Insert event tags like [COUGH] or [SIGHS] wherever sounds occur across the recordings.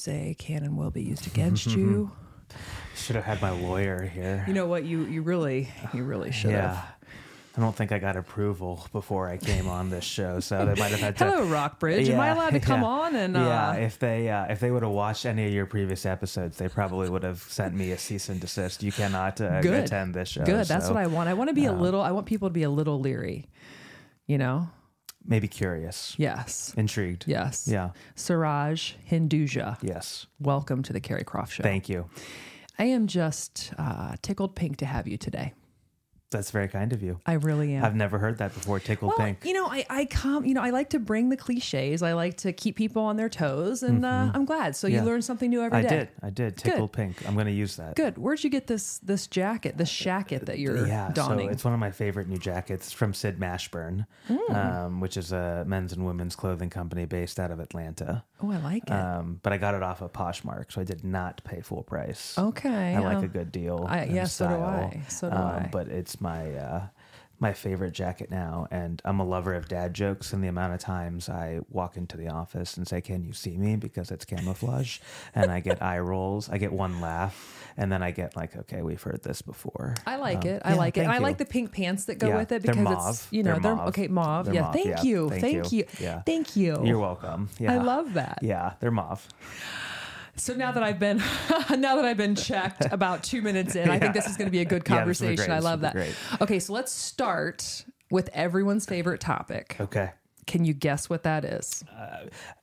say can and will be used against you. Should have had my lawyer here. You know what? You you really you really [SIGHS] should yeah. have. I don't think I got approval before I came on this show, so they might have had to. [LAUGHS] Hello, Rockbridge. Am I Yeah, allowed to come yeah. on and yeah, uh, if they uh, if they would have watched any of your previous episodes, they probably would have sent me a cease and desist. You cannot uh, attend this show. Good. That's so what I want. I want to be a little. I want people to be a little leery. You know. Maybe curious, Yes. intrigued. Yes. Yeah. Suraj Hinduja. Yes. Welcome to the Carrie Croft Show. Thank you. I am just uh, tickled pink to have you today. That's very kind of you. I really am. I've never heard that before. Tickled well, pink. you know, I, I come, you know, I like to bring the cliches. I like to keep people on their toes, and uh, I'm glad. So Mm-hmm. Yeah. you learn something new every I day. did. I did. Tickled pink. I'm going to use that. Good. Where'd you get this this jacket, this shacket that you're yeah, donning? so it's one of my favorite new jackets from Sid Mashburn, Hmm. um, which is a men's and women's clothing company based out of Atlanta. oh, I like it. Um, but I got it off of Poshmark, so I did not pay full price. okay. I like uh, a good deal. I- yeah, so do. I. So do um, I. But it's my uh, my favorite jacket now, and I'm a lover of dad jokes. And the amount of times I walk into the office and say, "Can you see me?" because it's camouflage, and I get eye rolls. I get one laugh, and then I get like, "Okay, we've heard this before." I like Um, it. I yeah, like it. thank I like the pink pants that go Yeah, with it because it's you know They're they're, mauve. okay mauve. They're yeah, mauve. thank Yeah, you, thank thank you. you, Yeah. thank you. You're welcome. Yeah, I love that. Yeah, they're mauve. So now that I've been [LAUGHS] now that I've been checked about two minutes in, I think this is going to be a good [LAUGHS] Yeah, this will be conversation. great. I love that. great. Okay, so let's start with everyone's favorite topic. Okay. Can you guess what that is?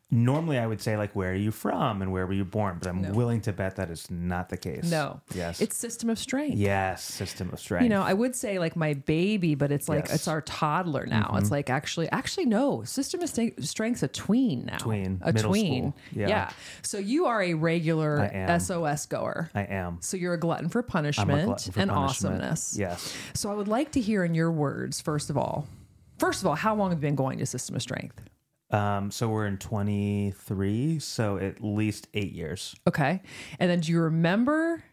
Normally, I would say like, "Where are you from?" and "Where were you born?" But I'm willing to bet that is not the case. No. Yes. It's system of strength. yes. System of strength. You know, I would say like my baby, but it's like Yes. Mm-hmm. it's our toddler now. It's like actually, actually no. System of strength's a tween now. Tween, a middle tween. school. Yeah. So you are a regular SOS goer. I am. So you're a glutton for punishment glutton for and punishment. awesomeness. Yes. So I would like to hear in your words, first of all, first of all, how long have you been going to System of Strength? Um, so we're in 23, so at least eight years. Okay. And then do you remember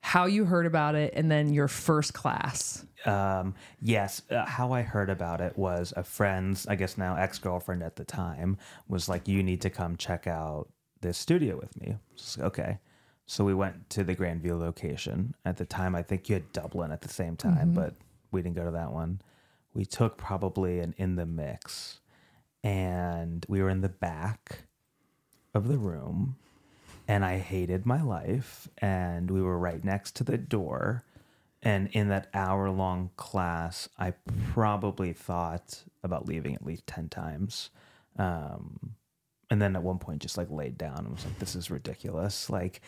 how you heard about it and then your first class? Um, yes, uh, how I heard about it was a friend's, I guess now ex girlfriend at the time, was like, "You need to come check out this studio with me." Just, okay, so we went to the Grandview location. At the time, I think you had Dublin at the same time, but we didn't go to that one. We took probably an in the mix, and we were in the back of the room and I hated my life. And we were right next to the door. And in that hour long class, I probably thought about leaving at least 10 times. Um, and then at one point just like laid down and was like, this is ridiculous. Like,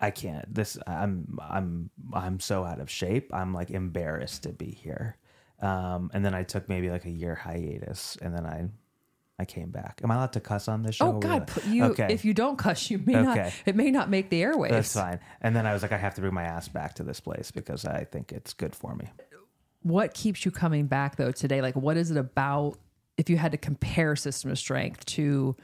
I can't, this, I'm, I'm, I'm so out of shape. I'm like embarrassed to be here. Um, and then I took maybe like a year hiatus and then I, I came back. Am I allowed to cuss on this show? Oh God! You, okay. if you don't cuss, you may not. Okay. It may not make the airwaves. That's fine. And then I was like, I have to bring my ass back to this place because I think it's good for me. What keeps you coming back though today? Like, what is it about? If you had to compare System of Strength to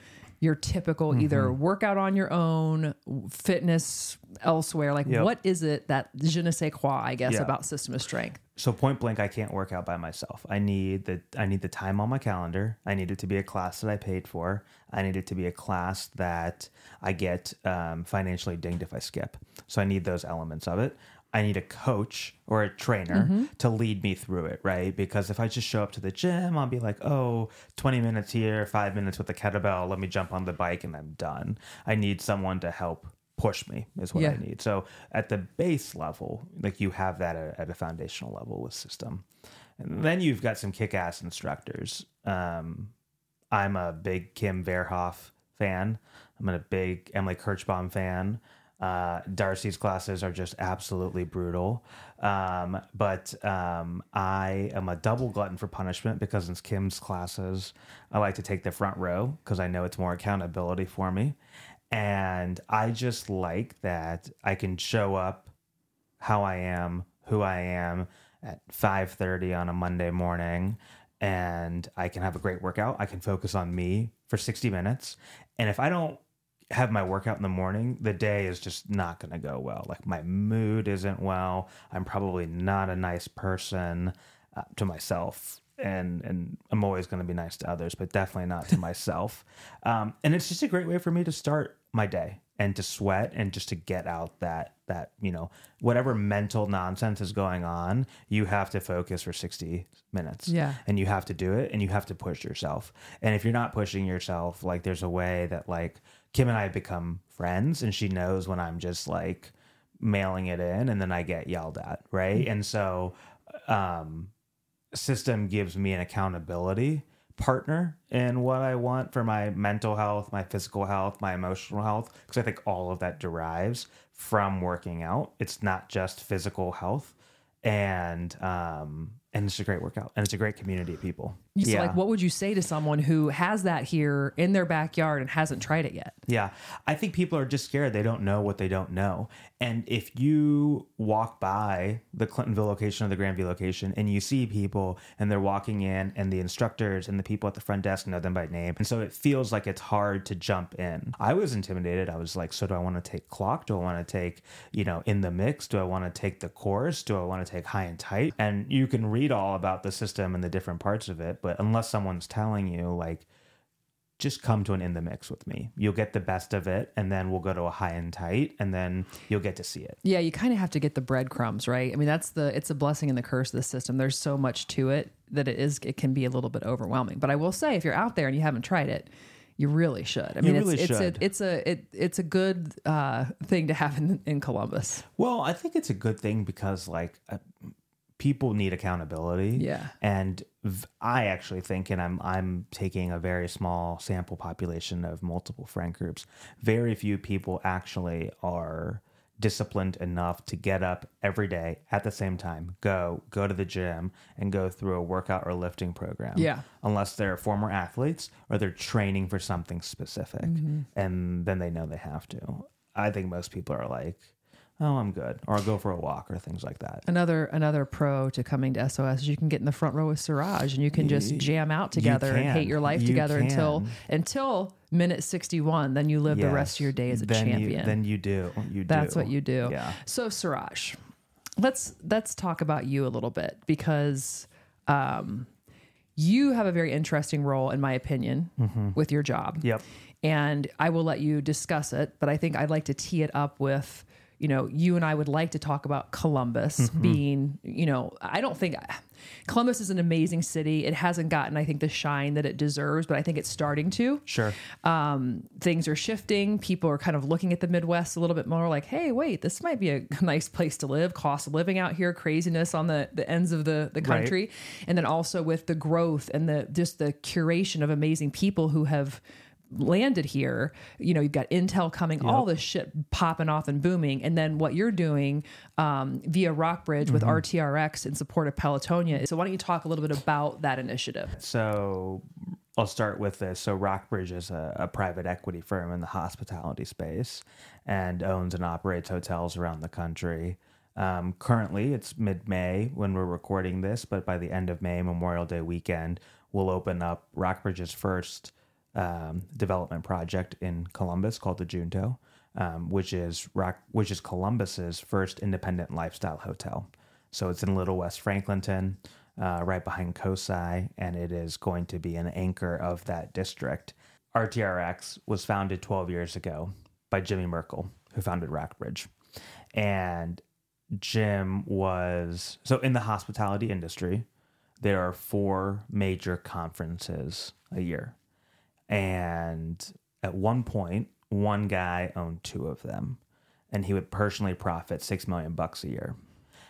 your typical Mm-hmm. either workout on your own, fitness elsewhere, like Yep. what is it that je ne sais quoi? I guess Yeah. about System of Strength. So point blank, I can't work out by myself. I need the I need the time on my calendar. I need it to be a class that I paid for. I need it to be a class that I get um, financially dinged if I skip. So I need those elements of it. I need a coach or a trainer to lead me through it, right? Because if I just show up to the gym, I'll be like, oh, 20 minutes here, five minutes with the kettlebell, let me jump on the bike and I'm done. I need someone to help push me, is what I need. So at the base level, like you have that at, at a foundational level with system. And then you've got some kick ass instructors. Um, I'm a big Kim Verhoff fan. I'm a big Emily Kirchbaum fan. Uh, Darcy's classes are just absolutely brutal. Um, but um, I am a double glutton for punishment because in Kim's classes, I like to take the front row because I know it's more accountability for me. And I just like that I can show up how I am, who I am at 5:30 on a Monday morning and I can have a great workout. I can focus on me for 60 minutes. And if I don't have my workout in the morning, the day is just not going to go well. Like my mood isn't well. I'm probably not a nice person uh, to myself. And and I'm always going to be nice to others, but definitely not to [LAUGHS] myself. Um, and it's just a great way for me to start my day. and to sweat and just to get out that that you know whatever mental nonsense is going on you have to focus for 60 minutes Yeah. and you have to do it and you have to push yourself and if you're not pushing yourself like there's a way that like kim and i have become friends and she knows when i'm just like mailing it in and then i get yelled at right and so um system gives me an accountability partner in what I want for my mental health, my physical health, my emotional health, because I think all of that derives from working out. It's not just physical health. And um and it's a great workout and it's a great community of people. So, like, what would you say to someone who has that here in their backyard and hasn't tried it yet? Yeah. I think people are just scared. They don't know what they don't know. And if you walk by the Clintonville location or the Grandview location and you see people and they're walking in and the instructors and the people at the front desk know them by name. And so it feels like it's hard to jump in. I was intimidated. I was like, so do I want to take clock? Do I want to take, you know, in the mix? Do I want to take the course? Do I want to take high and tight? And you can read all about the system and the different parts of it. But unless someone's telling you, like, just come to an in the mix with me. You'll get the best of it, and then we'll go to a high and tight, and then you'll get to see it. Yeah, you kind of have to get the breadcrumbs, right? I mean, that's the it's a blessing and the curse of the system. There's so much to it that it is it can be a little bit overwhelming. But I will say, if you're out there and you haven't tried it, you really should. I mean, really it's should. it's a it's a it, it's a good uh, thing to have in, in Columbus. Well, I think it's a good thing because like uh, people need accountability. Yeah. and I actually think, and I'm I'm taking a very small sample population of multiple friend groups. Very few people actually are disciplined enough to get up every day at the same time, go go to the gym and go through a workout or lifting program. Yeah. Unless they're former athletes or they're training for something specific Mm-hmm. and then they know they have to. I think most people are like, "Oh, I'm good," or I'll go for a walk or things like that. Another another pro to coming to SOS is you can get in the front row with Suraj and you can just jam out together and hate your life You together until can. until minute 61 then you live the rest of your day as a then champion You, then you do. You do. That's what you do. Yeah. So Suraj, let's let's talk about you a little bit because um, you have a very interesting role, in my opinion, with your job. Yep. And I will let you discuss it, but I think I'd like to tee it up with, you know, you and I would like to talk about Columbus Mm-hmm. being, you know, I don't think Columbus is an amazing city. It hasn't gotten, I think, the shine that it deserves, but I think it's starting to Sure. um, things are shifting. People are kind of looking at the Midwest a little bit more like, hey, wait, this might be a [LAUGHS] nice place to live. Cost of living out here, craziness on the, the ends of the, the country. And then also with the growth and the just the curation of amazing people who have landed here you know you've got intel coming all this shit popping off and booming and then what you're doing um, via rockbridge with rtrx in support of pelotonia so why don't you talk a little bit about that initiative So I'll start with this. So Rockbridge is a, a private equity firm in the hospitality space and owns and operates hotels around the country. Um, currently, it's mid May when we're recording this, but by the end of May, Memorial Day weekend, we'll open up Rockbridge's first um, development project in Columbus called the Junto, um, which is Rock, which is Columbus's first independent lifestyle hotel. So it's in Little West Franklinton, uh, right behind COSI, and it is going to be an anchor of that district. RTRX was founded 12 years ago by Jimmy Merkel, who founded Rockbridge. And Jim was so in the hospitality industry, there are four major conferences a year. And at one point, one guy owned two of them, and he would personally profit 6 million bucks a year.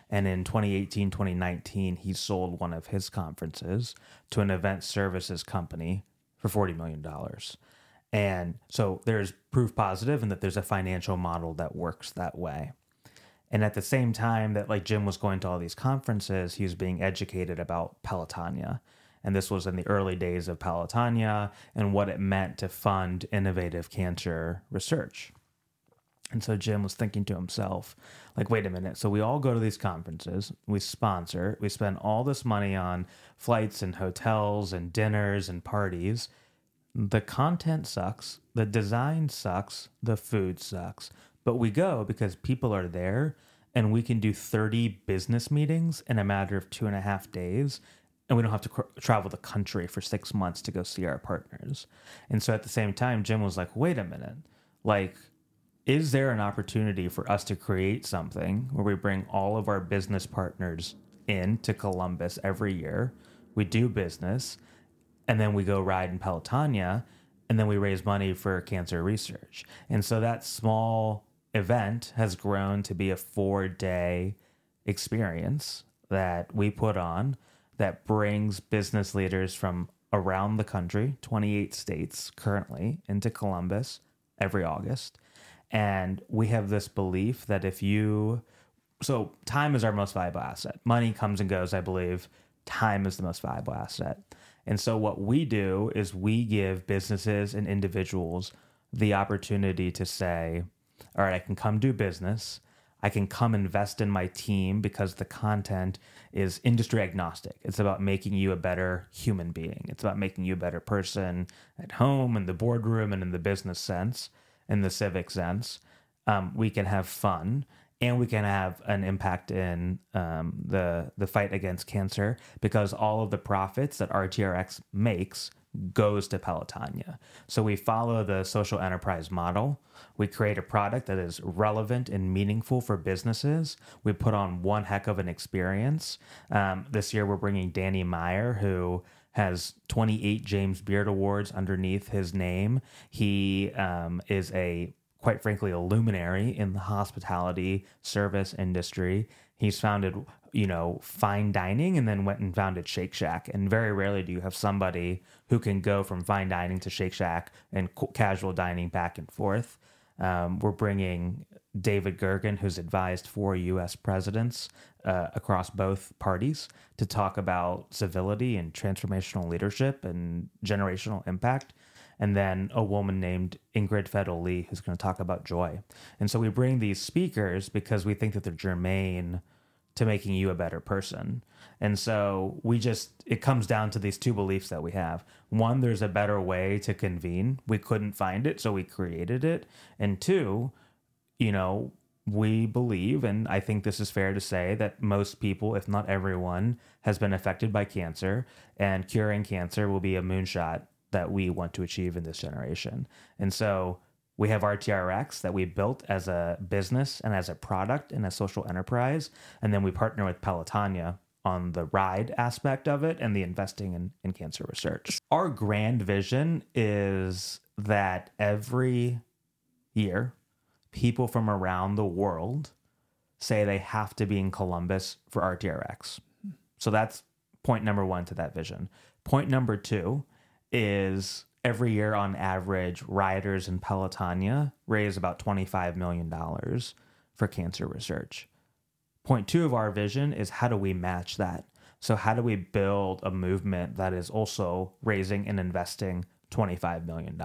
And in 2018, 2019, he sold one of his conferences to an event services company for $40 million. And so there's proof positive and that there's a financial model that works that way. And at the same time that like Jim was going to all these conferences, he was being educated about Pelotonia. And this was in the early days of Pelotonia and what it meant to fund innovative cancer research. And so Jim was thinking to himself, like, wait a minute. So we all go to these conferences, we sponsor, we spend all this money on flights and hotels and dinners and parties. The content sucks, the design sucks, the food sucks. But we go because people are there and we can do 30 business meetings in a matter of two and a half days. And we don't have to cr- travel the country for six months to go see our partners. And so at the same time, Jim was like, wait a minute. Like, is there an opportunity for us to create something where we bring all of our business partners in to Columbus every year? We do business, and then we go ride in Pelotonia, and then we raise money for cancer research. And so that small event has grown to be a four day experience that we put on that brings business leaders from around the country, 28 states currently, into Columbus every August. And we have this belief that if you, so time is our most valuable asset. Money comes and goes, I believe. Time is the most valuable asset. And so what we do is we give businesses and individuals the opportunity to say, all right, I can come do business. I can come invest in my team because the content is industry agnostic. It's about making you a better human being. It's about making you a better person at home, in the boardroom, and in the business sense, in the civic sense. Um, we can have fun and we can have an impact in um, the the fight against cancer because all of the profits that RTRX makes goes to Pelotonia. So we follow the social enterprise model. We create a product that is relevant and meaningful for businesses. We put on one heck of an experience. Um, this year, we're bringing Danny Meyer, who has 28 James Beard Awards underneath his name. He um, is a quite frankly a luminary in the hospitality service industry. He's founded, you know, fine dining and then went and founded Shake Shack. And very rarely do you have somebody who can go from fine dining to Shake Shack and casual dining back and forth. Um, we're bringing David Gergen, who's advised four U.S. presidents uh, across both parties, to talk about civility and transformational leadership and generational impact and then a woman named Ingrid Fetell Lee who's going to talk about joy. And so we bring these speakers because we think that they're germane to making you a better person. And so we just, it comes down to these two beliefs that we have. One, there's a better way to convene. We couldn't find it, so we created it. And two, you know, we believe, and I think this is fair to say, that most people, if not everyone, has been affected by cancer, and curing cancer will be a moonshot that we want to achieve in this generation. And so we have RTRX that we built as a business and as a product and a social enterprise. And then we partner with Pelotonia on the ride aspect of it and the investing in, in cancer research. Our grand vision is that every year, people from around the world say they have to be in Columbus for RTRX. So that's point number one to that vision. Point number two is every year on average, rioters in Pelotonia raise about $25 million for cancer research. Point two of our vision is how do we match that? So, how do we build a movement that is also raising and investing $25 million?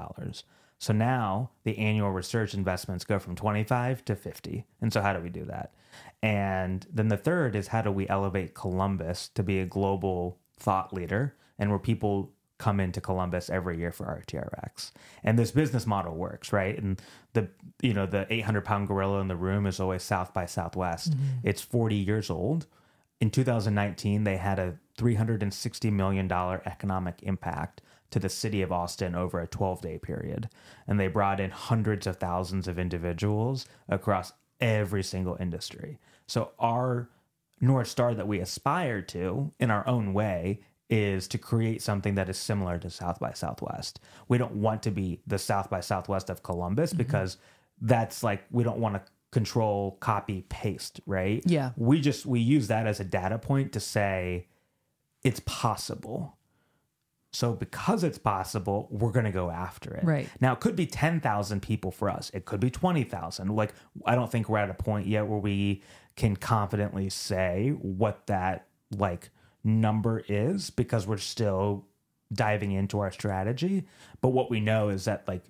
So now the annual research investments go from 25 to 50. And so, how do we do that? And then the third is how do we elevate Columbus to be a global thought leader and where people come into Columbus every year for RTRX. And this business model works, right? And the you know the 800 pound gorilla in the room is always South by Southwest. Mm-hmm. It's 40 years old. In 2019, they had a 360 million dollar economic impact to the city of Austin over a 12 day period, and they brought in hundreds of thousands of individuals across every single industry. So our North Star that we aspire to in our own way is to create something that is similar to South by Southwest. We don't want to be the South by Southwest of Columbus mm-hmm. because that's like we don't want to control copy paste, right? Yeah. We just we use that as a data point to say it's possible. So because it's possible, we're going to go after it. Right. Now it could be 10,000 people for us. It could be 20,000. Like I don't think we're at a point yet where we can confidently say what that like number is because we're still diving into our strategy. But what we know is that like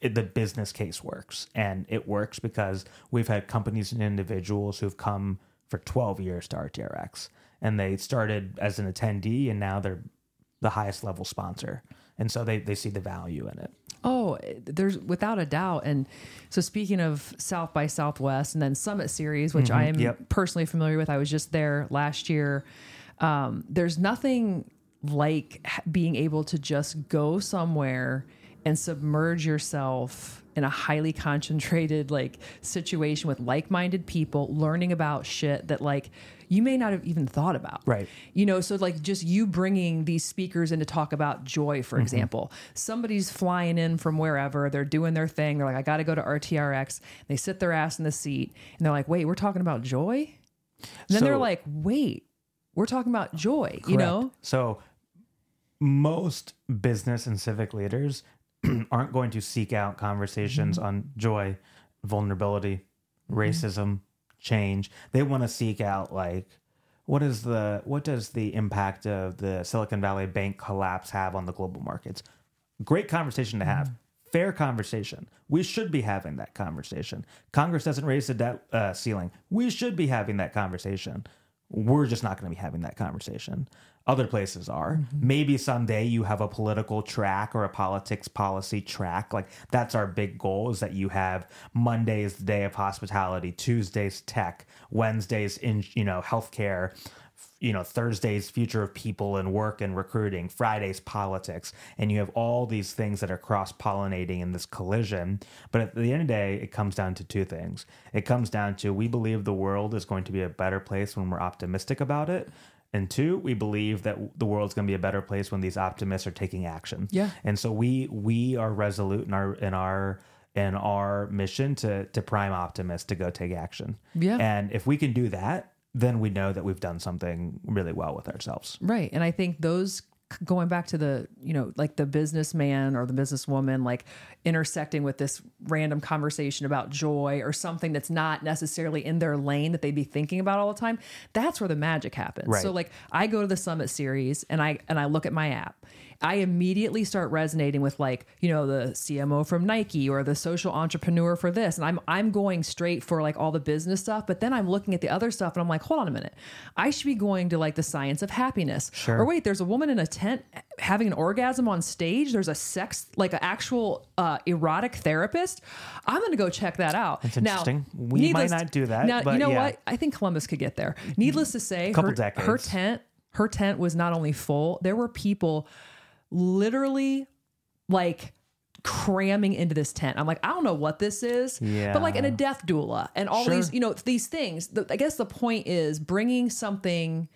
it, the business case works and it works because we've had companies and individuals who've come for 12 years to RTRX and they started as an attendee and now they're the highest level sponsor. And so they, they see the value in it. Oh, there's without a doubt. And so speaking of South by Southwest and then Summit Series, which mm-hmm. I am yep. personally familiar with, I was just there last year um, there's nothing like being able to just go somewhere and submerge yourself in a highly [LAUGHS] concentrated like situation with like-minded people learning about shit that like you may not have even thought about. Right. you know so like just you bringing these speakers in to talk about joy for example. Somebody's flying in from wherever they're doing their thing they're like i gotta go to rtrx they sit their ass in the seat and they're like wait we're talking about joy? And then they're like wait we're talking about joy you know So most business and civic leaders [CLEARS THROAT] aren't going to seek out conversations Mm-hmm. on joy, vulnerability, racism, change. They want to seek out like what is the what does the impact of the Silicon Valley bank collapse have on the global markets? Great conversation to have. Fair conversation. We should be having that conversation. Congress doesn't raise the debt uh, ceiling. We should be having that conversation. We're just not going to be having that conversation. Other places are. Mm-hmm. Maybe someday you have a political track or a politics policy track. Like that's our big goal is that you have Mondays the day of hospitality, Tuesdays tech, Wednesdays in you know healthcare, you know thursday's future of people and work and recruiting friday's politics and you have all these things that are cross-pollinating in this collision. But at the end of the day it comes down to two things. It comes down to we believe the world is going to be a better place when we're optimistic about it. And two we believe that the world's going to be a better place when these optimists are taking action. Yeah. and so we we are resolute in our in our in our mission to to prime optimists to go take action. Yeah. and if we can do that then we know that we've done something really well with ourselves. Right. And I think those going back to the, you know, like the businessman or the businesswoman, like intersecting with this random conversation about joy or something that's not necessarily in their lane that they'd be thinking about all the time. That's where the magic happens. Right. So like I go to the summit series and I and I look at my app. I immediately start resonating with like, you know, the CMO from Nike or the social entrepreneur for this. And I'm I'm going straight for like all the business stuff, but then I'm looking at the other stuff and I'm like, hold on a minute. I should be going to like the science of happiness. Sure. Or wait, there's a woman in a tent having an orgasm on stage. There's a sex like an actual uh, erotic therapist. I'm going to go check that out. That's interesting. We might not do that, Now, you know yeah. what? I think Columbus could get there. Needless to say, her, her tent, her tent was not only full. There were people literally like cramming into this tent. I'm like, I don't know what this is, yeah. but like in a death doula and all Sure. these, you know, these things. The, I guess the point is bringing something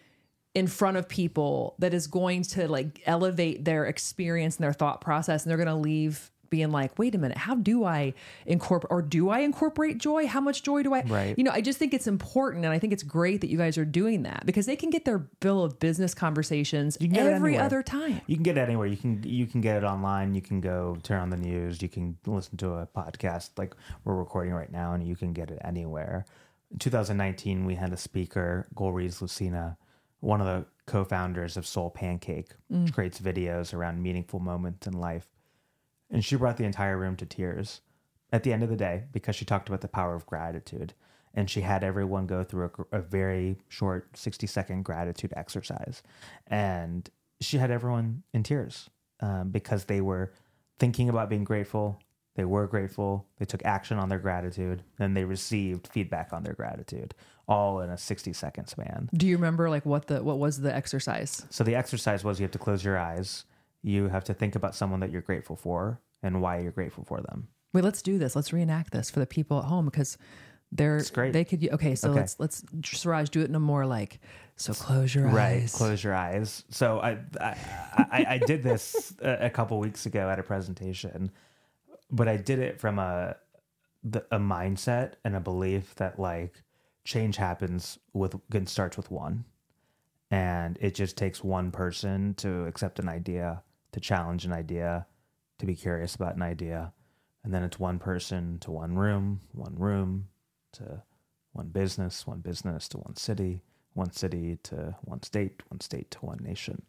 in front of people that is going to like elevate their experience and their thought process, and they're going to leave being like, wait a minute, how do I incorporate or do I incorporate joy? How much joy do I? Right. You know, I just think it's important, and I think it's great that you guys are doing that because they can get their bill of business conversations can get it every other time. You can get it anywhere. You can you can get it online. You can go turn on the news. You can listen to a podcast like we're recording right now, and you can get it anywhere. In 2019, we had a speaker, Golriz Lucina, one of the co-founders of Soul Pancake, which creates videos around meaningful moments in life. And she brought the entire room to tears at the end of the day because she talked about the power of gratitude. And she had everyone go through a, a very short 60 second gratitude exercise. And she had everyone in tears um, because they were thinking about being grateful. They were grateful. They took action on their gratitude. And they received feedback on their gratitude, all in a 60 second span. Do you remember like what the what was the exercise? So the exercise was you have to close your eyes. You have to think about someone that you're grateful for and why you're grateful for them. Wait, let's do this. Let's reenact this for the people at home because they're great. They could okay. So Okay. let's let's Suraj do it in a more like so close your Right. eyes. Close your eyes. So I I, I, I did this [LAUGHS] a, a couple weeks ago at a presentation, but I did it from a the, a mindset and a belief that like change happens with good starts with one, and it just takes one person to accept an idea, to challenge an idea, to be curious about an idea, and then it's one person to one room, one room to one business, one business to one city, one city to one state, one state to one nation.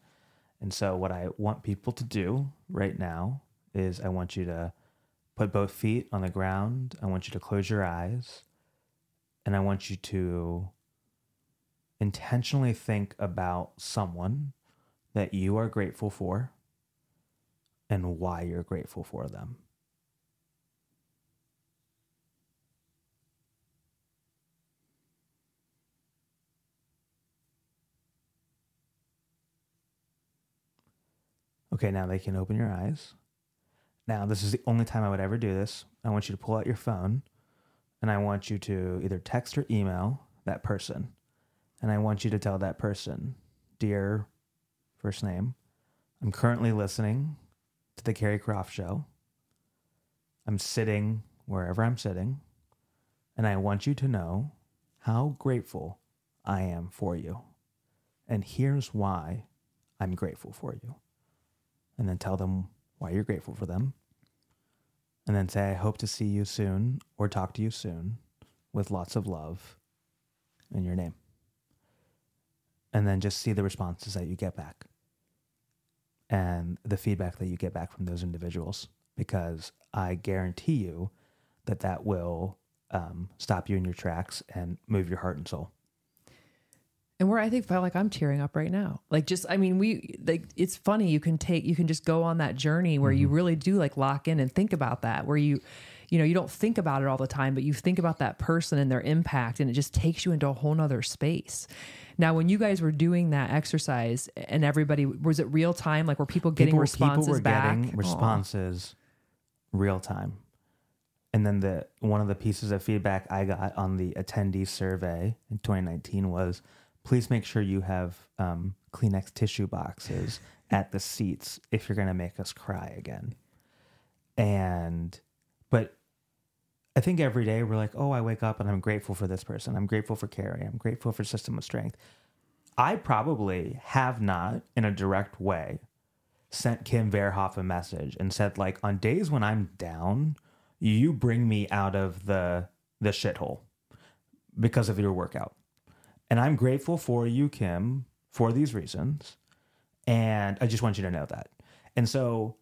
And so, what I want people to do right now is I want you to put both feet on the ground. I want you to close your eyes. And I want you to intentionally think about someone that you are grateful for and why you're grateful for them. Okay, now they can open your eyes. Now, this is the only time I would ever do this. I want you to pull out your phone and I want you to either text or email that person. And I want you to tell that person, Dear first name, I'm currently listening to the Carrie Croft show. I'm sitting wherever I'm sitting. And I want you to know how grateful I am for you. And here's why I'm grateful for you. And then tell them why you're grateful for them. And then say, I hope to see you soon or talk to you soon with lots of love in your name. And then just see the responses that you get back and the feedback that you get back from those individuals because I guarantee you that that will um, stop you in your tracks and move your heart and soul. And where I think felt like I'm tearing up right now. Like just I mean, we like it's funny you can take you can just go on that journey where mm-hmm. you really do like lock in and think about that where you you know, you don't think about it all the time, but you think about that person and their impact and it just takes you into a whole nother space. Now, when you guys were doing that exercise and everybody was it real time? Like were people getting people, responses people were back? Getting responses Aww. real time. And then the one of the pieces of feedback I got on the attendee survey in 2019 was please make sure you have um, Kleenex tissue boxes [LAUGHS] at the seats if you're going to make us cry again. And, but I think every day we're like, oh, I wake up and I'm grateful for this person. I'm grateful for Carrie. I'm grateful for System of Strength. I probably have not, in a direct way, sent Kim Verhoff a message and said, like, on days when I'm down, you bring me out of the the shithole because of your workout. And I'm grateful for you, Kim, for these reasons. And I just want you to know that. And so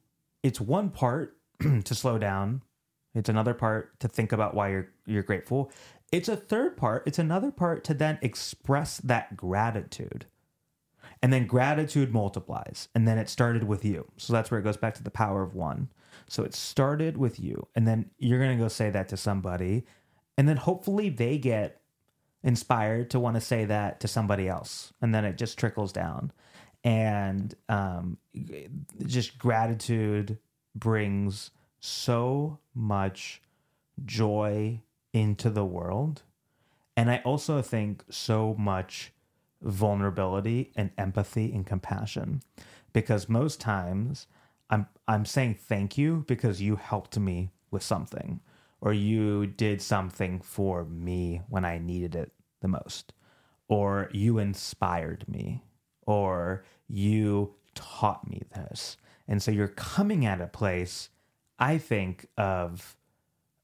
it's one part [CLEARS THROAT] to slow down. It's another part to think about why you're you're grateful. It's a third part, it's another part to then express that gratitude. And then gratitude multiplies. And then it started with you. So that's where it goes back to the power of one. So it started with you. And then you're going to go say that to somebody. And then hopefully they get inspired to want to say that to somebody else and then it just trickles down. And um, just gratitude brings so much joy into the world. And i also think so much vulnerability and empathy and compassion. Because most times i'm i'm saying thank you because you helped me with something or you did something for me when I needed it the most, or you inspired me, or you taught me this. And so you're coming at a place, I think, of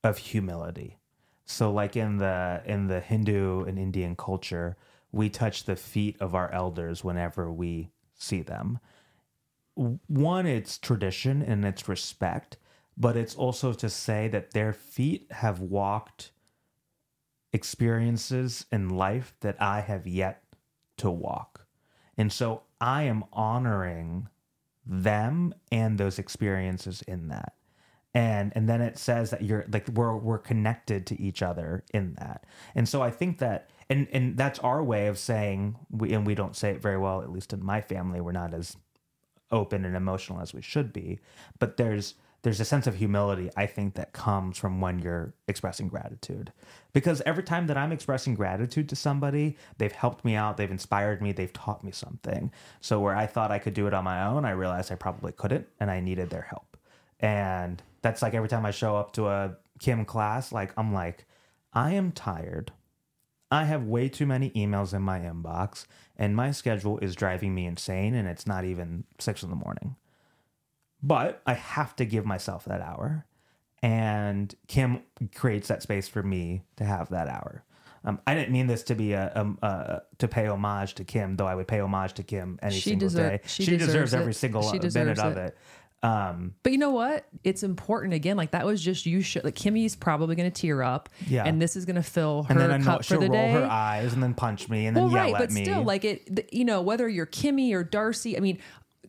of humility. So like in the in the Hindu and Indian culture, we touch the feet of our elders whenever we see them. One, it's tradition and it's respect, but it's also to say that their feet have walked experiences in life that I have yet to walk. And so I am honoring them and those experiences in that. And and then it says that you're like we're we're connected to each other in that. And so I think that and and that's our way of saying we and we don't say it very well, at least in my family, we're not as open and emotional as we should be. But there's there's a sense of humility I think that comes from when you're expressing gratitude. Because every time that I'm expressing gratitude to somebody, they've helped me out, they've inspired me, they've taught me something. So where I thought I could do it on my own, I realized I probably couldn't and I needed their help. And that's like every time I show up to a Kim class, like I'm like, I am tired. I have way too many emails in my inbox and my schedule is driving me insane and it's not even six in the morning. But I have to give myself that hour. And Kim creates that space for me to have that hour. Um, I didn't mean this to be a, a, a, to pay homage to Kim, though I would pay homage to Kim any she single deserve, day. She, she deserves, deserves every single she minute of it. Um, but you know what? It's important again. Like that was just you. Sh- like Kimmy's probably going to tear up. Yeah. And this is going to fill her and then cup for the day. her eyes and then punch me and then well, yell right, at but me. Still, like it. You know, whether you're Kimmy or Darcy. I mean,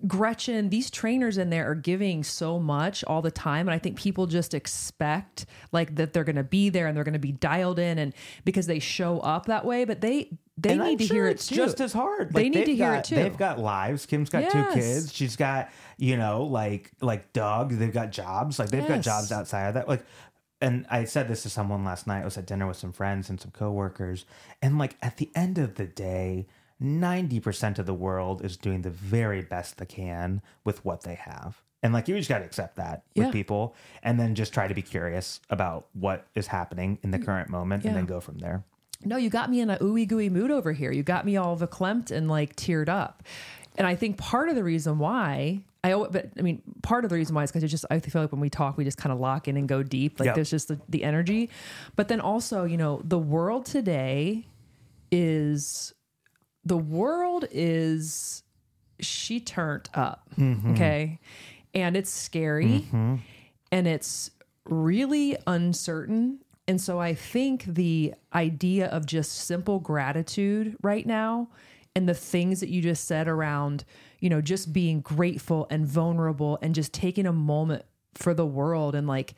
Gretchen, these trainers in there are giving so much all the time. And I think people just expect like that they're going to be there and they're going to be dialed in and because they show up that way, but they, they And need I'm to sure hear it too. just as hard. They need to hear it too. They've got lives. Kim's got two kids. She's got you know like like Doug. They've got jobs. Like they've got jobs outside of that. Like, and I said this to someone last night. I was at dinner with some friends and some coworkers, and like at the end of the day. 90% of the world is doing the very best they can with what they have. And like you just got to accept that with people and then just try to be curious about what is happening in the current moment and then go from there. no, you got me in a ooey gooey mood over here. You got me all verklempt and like teared up. And I think part of the reason why I, but I mean, part of the reason why is because it just, I feel like when we talk, we just kind of lock in and go deep. Like Yeah. there's just the, the energy. But then also, you know, the world today is, the world is, she turned up. Mm-hmm. Okay. And it's scary mm-hmm. and it's really uncertain. And so I think the idea of just simple gratitude right now and the things that you just said around, you know, just being grateful and vulnerable and just taking a moment for the world and like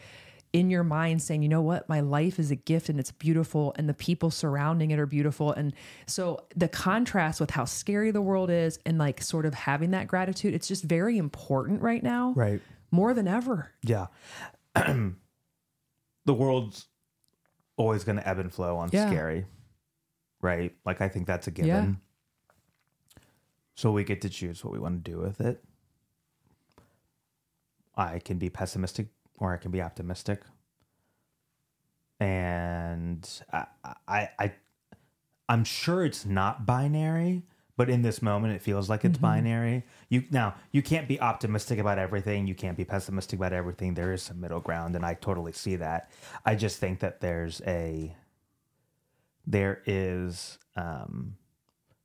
in your mind saying, you know what, my life is a gift and it's beautiful and the people surrounding it are beautiful. And so the contrast with how scary the world is and like sort of having that gratitude, it's just very important right now. Right. More than ever. Yeah. [CLEARS THROAT] the world's always going to ebb and flow on Yeah. scary. Right? Like I think that's a given. Yeah. So we get to choose what we want to do with it. I can be pessimistic or I can be optimistic. And I I I I'm sure it's not binary, but in this moment it feels like it's Mm-hmm. binary. You now you can't be optimistic about everything, you can't be pessimistic about everything. There is some middle ground and I totally see that. I just think that there's a there is um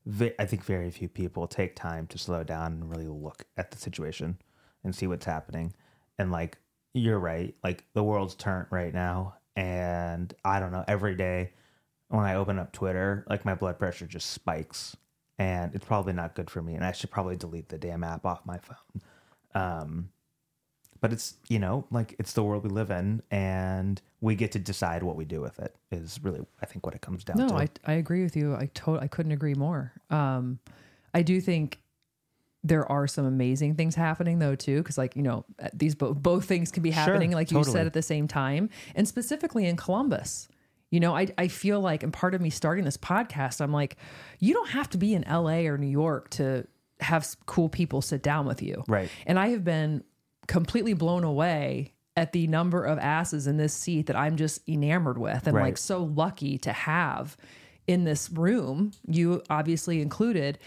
ve- I think very few people take time to slow down and really look at the situation and see what's happening. And like you're right, like the world's turned right now and I don't know, every day when I open up Twitter, like my blood pressure just spikes and it's probably not good for me and I should probably delete the damn app off my phone. Um but it's, you know, like it's the world we live in and we get to decide what we do with it is really I think what it comes down No, to. I, I agree with you. I to- I couldn't agree more. Um, I do think there are some amazing things happening though too, because like you know uh, these both both things can be happening, like you said at the same time, and specifically in Columbus. You know, I I feel like, and part of me starting this podcast, I'm like, you don't have to be in L.A. or New York to have cool people sit down with you, Right. And I have been completely blown away at the number of asses in this seat that I'm just enamored with and Right. like so lucky to have in this room, you obviously included.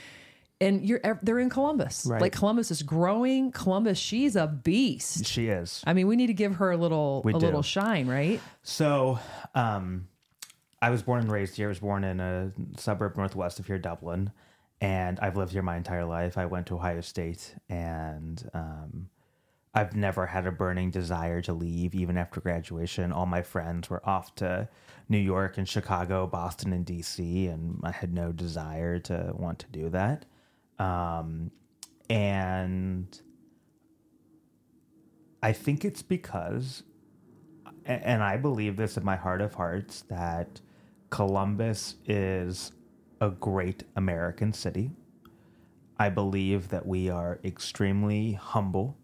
And you're they're in Columbus. Right. Like Columbus is growing. Columbus, she's a beast. she is. I mean, we need to give her a little We a do. little shine, right? So, um, I was born and raised here. I was born in a suburb northwest of here, Dublin, and I've lived here my entire life. I went to Ohio State, and um, I've never had a burning desire to leave, even after graduation. All my friends were off to New York and Chicago, Boston, and DC, and I had no desire to want to do that. Um, and I think it's because and I believe this in my heart of hearts that Columbus is a great American city. I believe that we are extremely humble,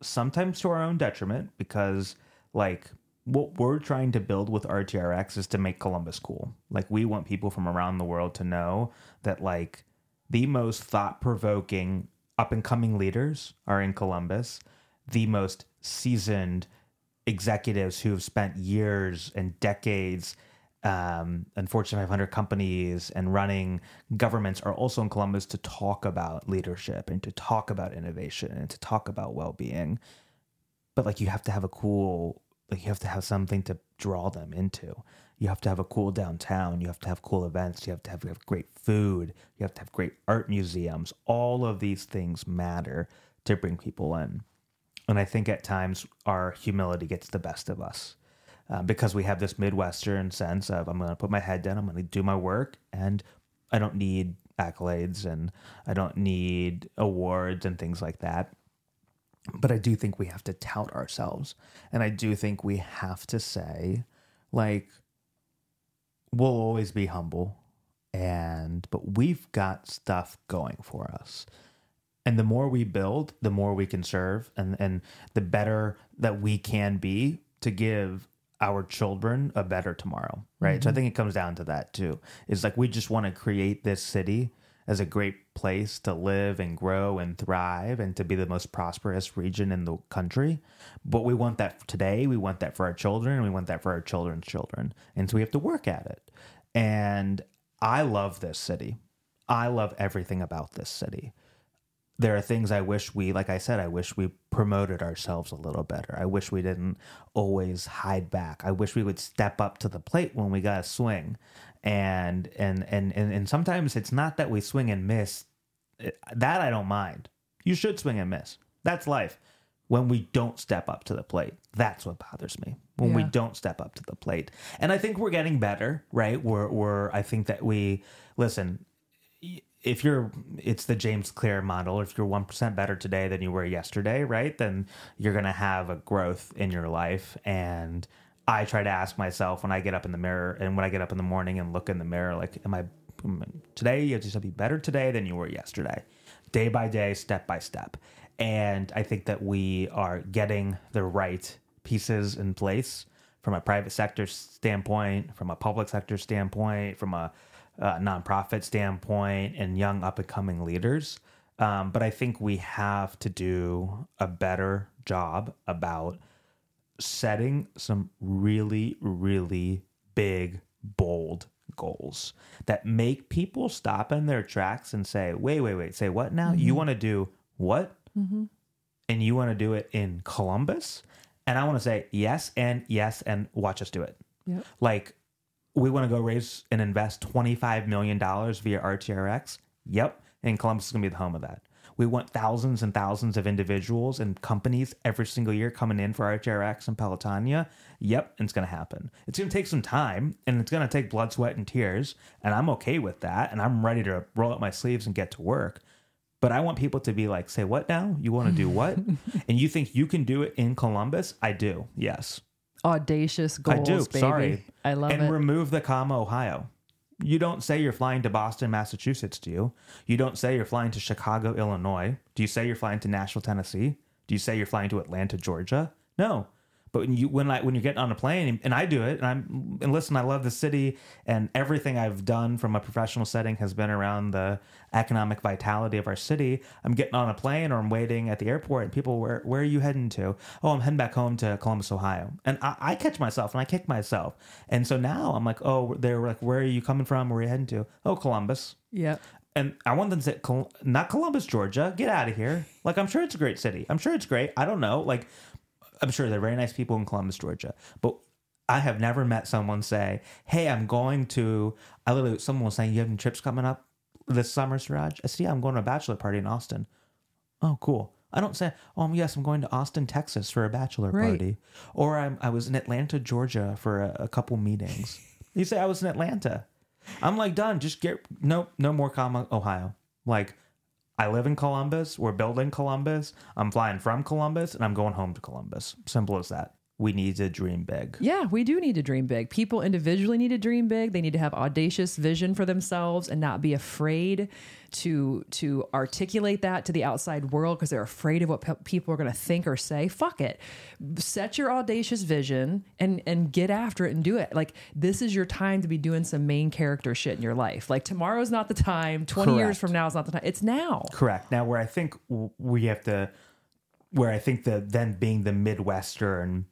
sometimes to our own detriment, because like what we're trying to build with RTRX is to make Columbus cool. Like we want people from around the world to know that like the most thought provoking up and coming leaders are in Columbus. The most seasoned executives who have spent years and decades um, and Fortune 500 companies and running governments are also in Columbus to talk about leadership and to talk about innovation and to talk about well being. But like you have to have a cool, like you have to have something to draw them into. You have to have a cool downtown. You have to have cool events. You have to have, have great food. You have to have great art museums. All of these things matter to bring people in. And I think at times our humility gets the best of us uh, because we have this Midwestern sense of I'm going to put my head down, I'm going to do my work, and I don't need accolades and I don't need awards and things like that. But I do think we have to tout ourselves. And I do think we have to say, like, we'll always be humble and but we've got stuff going for us. And the more we build the more we can serve and and the better that we can be to give our children a better tomorrow right? Mm-hmm. so i think it comes down to that too. It's like we just want to create this city as a great place to live and grow and thrive and to be the most prosperous region in the country. But we want that today. We want that for our children and we want that for our children's children. And so we have to work at it. And I love this city. I love everything about this city. There are things I wish we, like I said, I wish we promoted ourselves a little better. I wish we didn't always hide back. I wish we would step up to the plate when we got a swing. And and and and, and sometimes it's not that we swing and miss. That i don't mind. You should swing and miss. That's life. When we don't step up to the plate that's what bothers me. When yeah. we don't step up to the plate. And i think we're getting better right? We're, we're i think that we listen if you're it's the james clear model if you're 1% better today than you were yesterday right then you're going to have a growth in your life and I try to ask myself when I get up in the mirror and when I get up in the morning and look in the mirror, like, am I today? You have to be better today than you were yesterday, day by day, step by step. And I think that we are getting the right pieces in place from a private sector standpoint, from a public sector standpoint, from a uh, nonprofit standpoint, and young up and coming leaders. Um, but I think we have to do a better job about setting some really, really big, bold goals that make people stop in their tracks and say, wait, wait, wait, say what now? Mm-hmm. You want to do what? Mm-hmm. And you want to do it in Columbus? And I want to say yes and yes and watch us do it. Yep. Like, we want to go raise and invest $25 million via RTRX. Yep. And Columbus is going to be the home of that. We want thousands and thousands of individuals and companies every single year coming in for RTRX and Pelotonia. Yep, it's going to happen. It's going to take some time and it's going to take blood, sweat, and tears. And I'm okay with that. And I'm ready to roll up my sleeves and get to work. But I want people to be like, say, what now? You want to do what? [LAUGHS] and you think you can do it in Columbus? I do. Yes. Audacious goals. I do. Baby. Sorry. I love and it. And remove the comma Ohio. You don't say you're flying to Boston, Massachusetts, do you? You don't say you're flying to Chicago, Illinois. Do you say you're flying to Nashville, Tennessee? Do you say you're flying to Atlanta, Georgia? No. But when you when I when you're getting on a plane and I do it and I'm and listen, I love the city and everything I've done from a professional setting has been around the economic vitality of our city. I'm getting on a plane or I'm waiting at the airport and people where where are you heading to? Oh, I'm heading back home to Columbus, Ohio. And I, I catch myself and I kick myself. And so now I'm like, oh, they're like, where are you coming from? Where are you heading to? Oh, Columbus. Yeah and I want them to say, not Columbus, Georgia. Get out of here. Like, I'm sure it's a great city. I'm sure it's great. I don't know. Like, I'm sure they're very nice people in Columbus, Georgia, but I have never met someone say, "Hey, I'm going to." I literally someone was saying, "You have any trips coming up this summer, Suraj?" I said, "Yeah, I'm going to a bachelor party in Austin." Oh, cool. I don't say, "Oh, yes, I'm going to Austin, Texas for a bachelor right. party," or I'm, I was in Atlanta, Georgia for a, a couple meetings. [LAUGHS] you say I was in Atlanta. I'm like done. Just get no no more comma Ohio. Like I live in Columbus. We're building Columbus. I'm flying from Columbus and I'm going home to Columbus. Simple as that we need to dream big. Yeah, we do need to dream big. People individually need to dream big. They need to have audacious vision for themselves and not be afraid to to articulate that to the outside world because they're afraid of what pe- people are going to think or say. Fuck it. Set your audacious vision and and get after it and do it. Like this is your time to be doing some main character shit in your life. Like tomorrow's not the time. 20 Correct. years from now is not the time. It's now. Correct. Now where I think we have to where I think that then being the Midwestern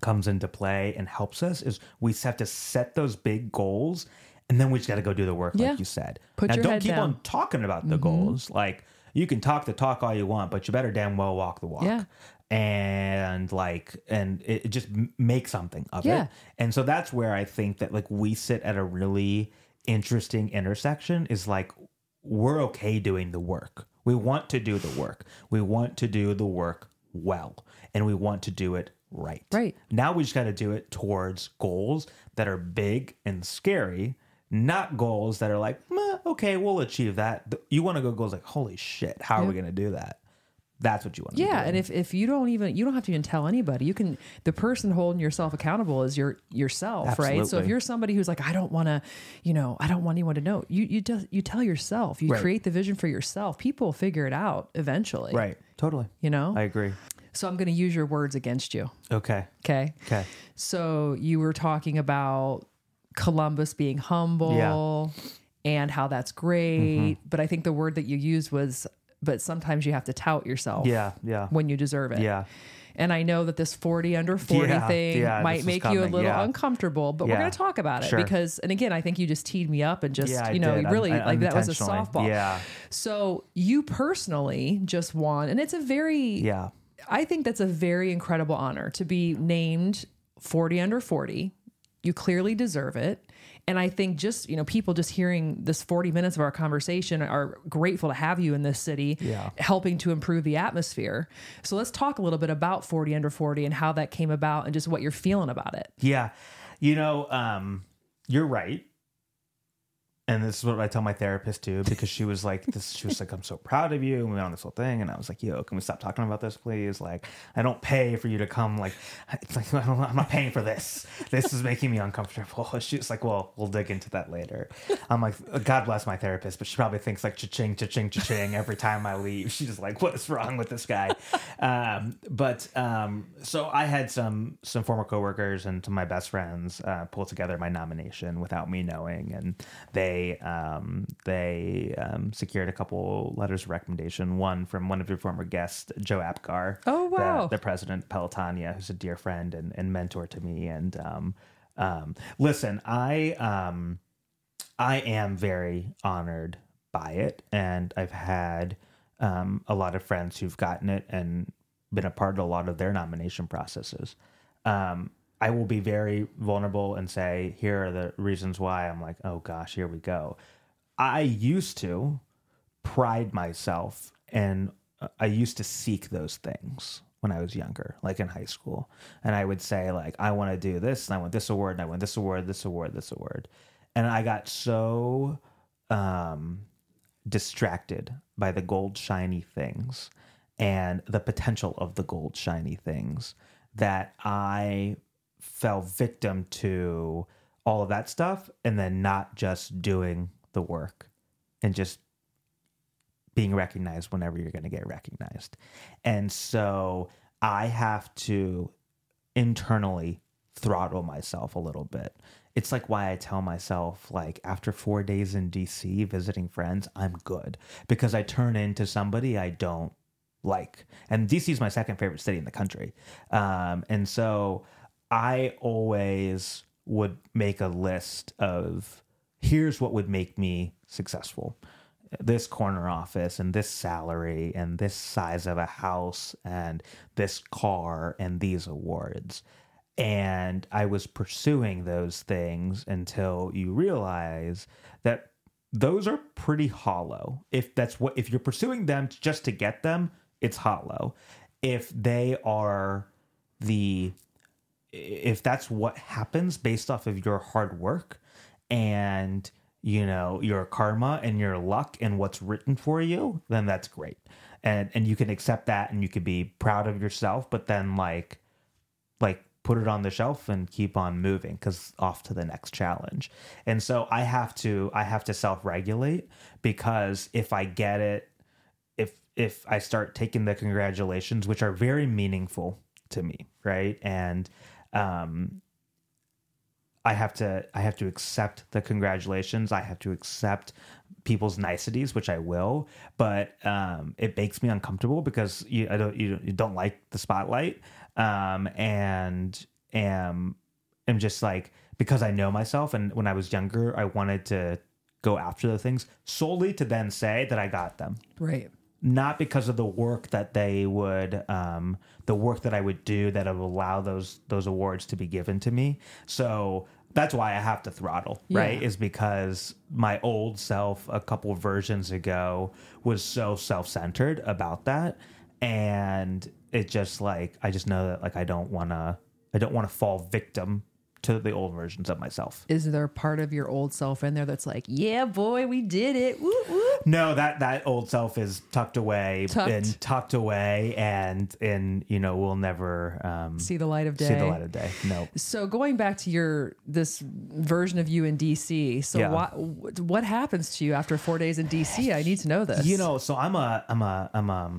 comes into play and helps us is we have to set those big goals and then we just got to go do the work yeah. like you said. Put now, your don't keep down. on talking about the mm-hmm. goals. Like you can talk the talk all you want, but you better damn well walk the walk. Yeah. And like, and it, it just make something of yeah. it. And so that's where I think that like we sit at a really interesting intersection is like, we're okay doing the work. We want to do the work. We want to do the work well, and we want to do it right. Right. Now we just got to do it towards goals that are big and scary, not goals that are like, okay, we'll achieve that. You want to go goals like, holy shit, how are we going to do that? That's what you want. Yeah, and if, if you don't even you don't have to even tell anybody, you can the person holding yourself accountable is your yourself, right? So if you're somebody who's like, I don't want to, you know, I don't want anyone to know, you you just you tell yourself, you Right. create the vision for yourself. People will figure it out eventually, right, totally. You know. I agree. So I'm going to use your words against you. Okay. Okay. Okay. So you were talking about Columbus being humble and how that's great, Mm-hmm. but I think the word that you used was, but sometimes you have to tout yourself. Yeah. Yeah. When you deserve it. Yeah. And I know that this 40 under 40 Yeah, thing yeah, might make you a little yeah. uncomfortable, but we're going to talk about it Sure. because, and again, I think you just teed me up and just, Yeah, you know, really Un- like that was a softball. Yeah. So you personally just won, and it's a very, Yeah. I think that's a very incredible honor to be named 40 under 40. You clearly deserve it. And I think just, you know, people just hearing this 40 minutes of our conversation are grateful to have you in this city, Yeah. helping to improve the atmosphere. So let's talk a little bit about 40 under 40 and how that came about and just what you're feeling about it. Yeah. You know, um, you're right. And this is what I tell my therapist too, because she was like, "This." She was like, "I'm so proud of you." And we went on this whole thing, and I was like, "Yo, can we stop talking about this, please? Like, I don't pay for you to come. Like, it's like [LAUGHS] I I'm not paying for this. This is making me uncomfortable." [LAUGHS] She was like, "Well, we'll dig into that later." I'm like, "God bless my therapist," but she probably thinks like cha-ching, cha-ching, cha-ching every time I leave. She's just like, "What is wrong with this guy?" um, but um, so I had some some former coworkers and some of my best friends uh, pull together my nomination without me knowing, and they um, they um, secured a couple letters of recommendation. One from one of your former guests, Joe Apgar. Oh, wow. the, the president of Pelotonia, who's a dear friend and, and mentor to me. And um, um, listen, I um, I am very honored by it, and I've had um, a lot of friends who've gotten it and been a part of a lot of their nomination processes. Um, I will be very vulnerable and say, here are the reasons why I'm like, oh gosh, here we go. I used to pride myself and uh, I used to seek those things when I was younger, like in high school. And I would say, like, I want to do this, and I want this award, and I want this award, this award, this award. And I got so um, distracted by the gold shiny things and the potential of the gold shiny things that I fell victim to all of that stuff and then not just doing the work and just being recognized whenever you're going to get recognized. And so I have to internally throttle myself a little bit. It's like why I tell myself like after 4 days in DC visiting friends, I'm good because I turn into somebody I don't like. And DC is my second favorite city in the country. Um, and so I always would make a list of here's what would make me successful this corner office and this salary and this size of a house and this car and these awards. And I was pursuing those things until you realize that those are pretty hollow. If that's what, if you're pursuing them just to get them, it's hollow. If they are the, if that's what happens based off of your hard work and you know your karma and your luck and what's written for you then that's great. And and you can accept that and you can be proud of yourself but then like like put it on the shelf and keep on moving because off to the next challenge. And so i have to i have to self-regulate because if i get it if if i start taking the congratulations which are very meaningful to me right? And um I have to I have to accept the congratulations. I have to accept people's niceties, which I will, but um, it makes me uncomfortable because you I don't you, you don't like the spotlight, um, and am am just like because I know myself. And when I was younger, I wanted to go after the things solely to then say that I got them Right. Not because of the work that they would um the work that I would do that would allow those those awards to be given to me. So that's why I have to throttle, right? Is because my old self a couple versions ago was so self-centered about that and it just like I just know that like I don't want to I don't want to fall victim to the old versions of myself. Is there part of your old self in there that's like, yeah, boy, we did it. Woo, woo. No, that that old self is tucked away Tucked. and tucked away, and and you know we'll never um, See the light of day. see the light of day. No. So going back to your this version of you in DC, so Yeah. what what happens to you after four days in DC? I need to know this. You know, so I'm a I'm a I'm a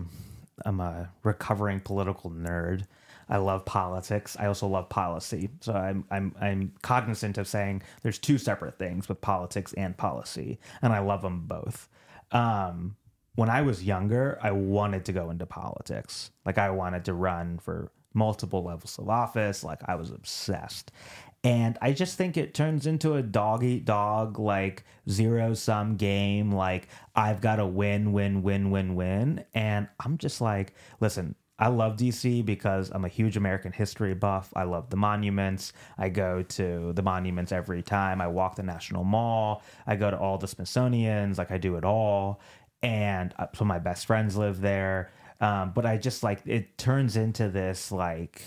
I'm a recovering political nerd. I love politics. I also love policy. So I'm I'm I'm cognizant of saying there's two separate things with politics and policy, and I love them both. Um, when I was younger, I wanted to go into politics. Like I wanted to run for multiple levels of office. Like I was obsessed. And I just think it turns into a dog eat dog, like zero sum game. Like I've got to win, win, win, win, win. And I'm just like, listen, I love DC because I'm a huge American history buff. I love the monuments. I go to the monuments every time. I walk the National Mall. I go to all the Smithsonian's. Like I do it all. And some of my best friends live there. Um, but I just like it turns into this like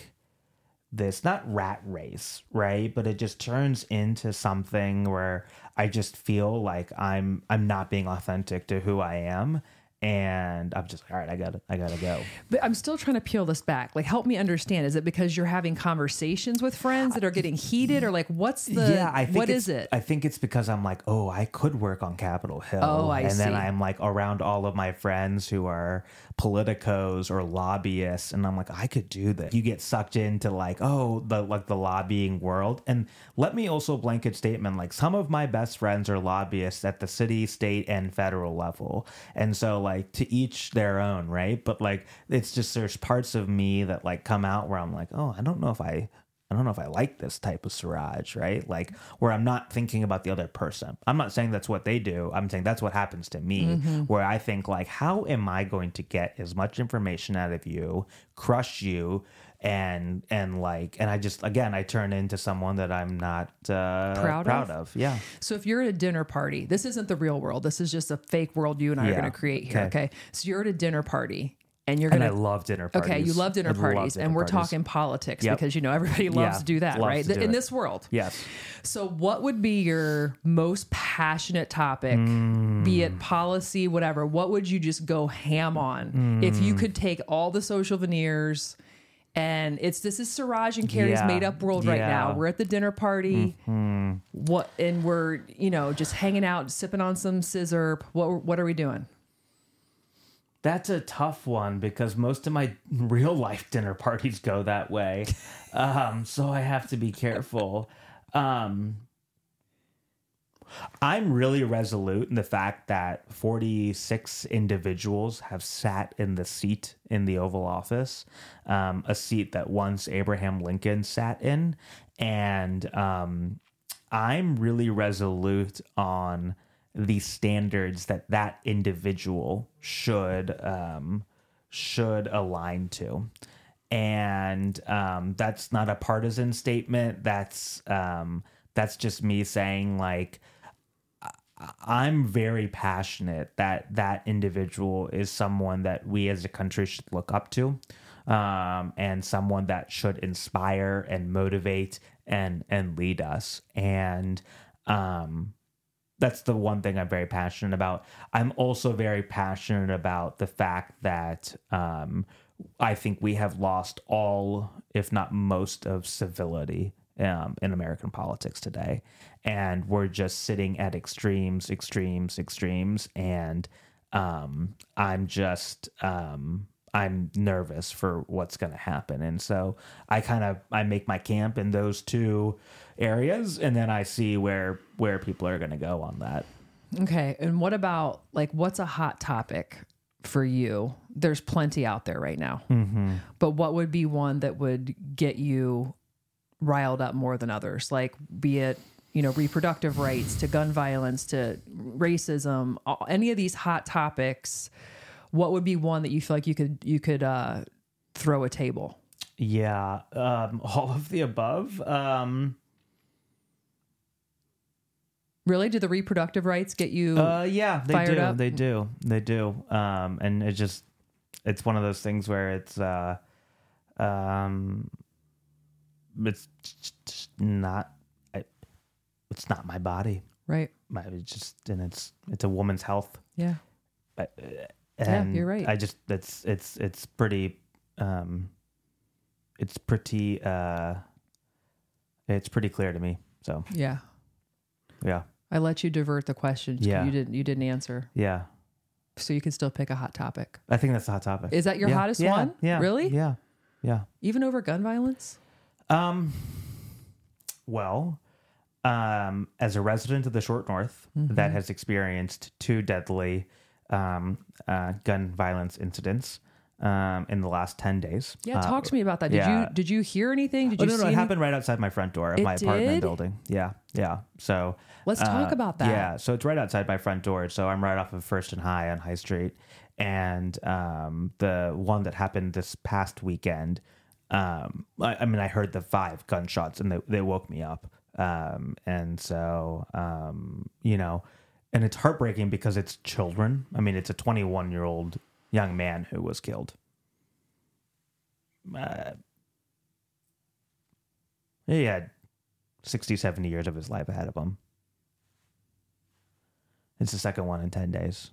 this not rat race, right? But it just turns into something where I just feel like I'm I'm not being authentic to who I am. And I'm just like, all right, I gotta I gotta go. But I'm still trying to peel this back. Like, help me understand. Is it because you're having conversations with friends that are getting heated, or like, what's the? yeah, I think what is it? I think it's because I'm like, oh, I could work on Capitol Hill. Oh, I and then. I'm like around all of my friends who are politicos or lobbyists, and I'm like, I could do this. You get sucked into like, oh, the like the lobbying world. And let me also blanket statement, like some of my best friends are lobbyists at the city, state, and federal level. And so like to each their own, right? But like it's just there's parts of me that like come out where I'm like, oh, I don't know if I I don't know if I like this type of Suraj, right? Like where I'm not thinking about the other person. I'm not saying that's what they do. I'm saying that's what happens to me, mm-hmm. where I think like, how am I going to get as much information out of you, crush you, and and like, and I just again I turn into someone that I'm not uh, Proud of? of. Yeah, So if you're at a dinner party, this isn't the real world. This is just a fake world you and I are going to create here. Okay. Okay. So you're at a dinner party and you're gonna. and I love dinner parties. Okay, you love dinner I love parties, dinner and we're parties. talking politics Yep. because you know everybody loves Yeah, to do that, right? do In it. this world, Yes. So, what would be your most passionate topic, Hmm. be it policy, whatever? What would you just go ham on if Hmm. you could take all the social veneers? And it's this is Suraj and Carrie's Yeah. made up world right now. We're at the dinner party. Mm-hmm. What and we're you know just hanging out, sipping on some scissor. What what are we doing? That's a tough one because most of my [LAUGHS] real life dinner parties go that way. [LAUGHS] Um, so I have to be careful. Um, I'm really resolute in the fact that 46 individuals have sat in the seat in the Oval Office, um, a seat that once Abraham Lincoln sat in. And um, I'm really resolute on the standards that that individual should um, should align to. And um, that's not a partisan statement. That's um, that's just me saying like I'm very passionate that that individual is someone that we as a country should look up to, um, and someone that should inspire and motivate and and lead us. And um, that's the one thing I'm very passionate about. I'm also very passionate about the fact that um, I think we have lost all, if not most, of civility um, in American politics today. And we're just sitting at extremes, extremes, extremes. And um, I'm just, um, I'm nervous for what's going to happen. And so I kind of, I make my camp in those two areas. And then I see where, where people are going to go on that. Okay. And what about like what's a hot topic for you? There's plenty out there right now. Mm-hmm. But what would be one that would get you riled up more than others? Like be it, you know, reproductive rights to gun violence to racism, all- any of these hot topics, what would be one that you feel like you could you could uh throw a table? Yeah, um, [LAUGHS] all of the above. Um, Really? Do the reproductive rights get you uh, yeah, they do. up? They do. They do. Um, and it just, it's one of those things where it's, uh, um, it's not. It's not my body. Right. My, it's just and it's it's a woman's health. Yeah. But, and you're right. I just it's it's it's pretty. Um, it's pretty. Uh, it's pretty clear to me. So Yeah. yeah, I let you divert the questions. Yeah. You didn't you didn't answer. yeah. So you can still pick a hot topic. I think that's the hot topic. Is that your Yeah, hottest yeah, one? Yeah. Really? Yeah. Yeah. Even over gun violence? Um, well, um, as a resident of the short north Mm-hmm. that has experienced two deadly um, uh, gun violence incidents um, in the last 10 days. Yeah, uh, talk to me about that. Did yeah. you did you hear anything? Did Oh, you no, no, it any- happened right outside my front door of It my apartment did? building. Yeah, yeah. So Let's talk uh, about that. Yeah, so it's right outside my front door. So I'm right off of First and High on High Street, and um, the one that happened this past weekend. Um, I, I mean, I heard the five gunshots, and they they woke me up. Um, and so um, you know, and it's heartbreaking because it's children. I mean, it's a 21 year old young man who was killed. Uh, he had 60, 70 years of his life ahead of him. It's the second one in 10 days.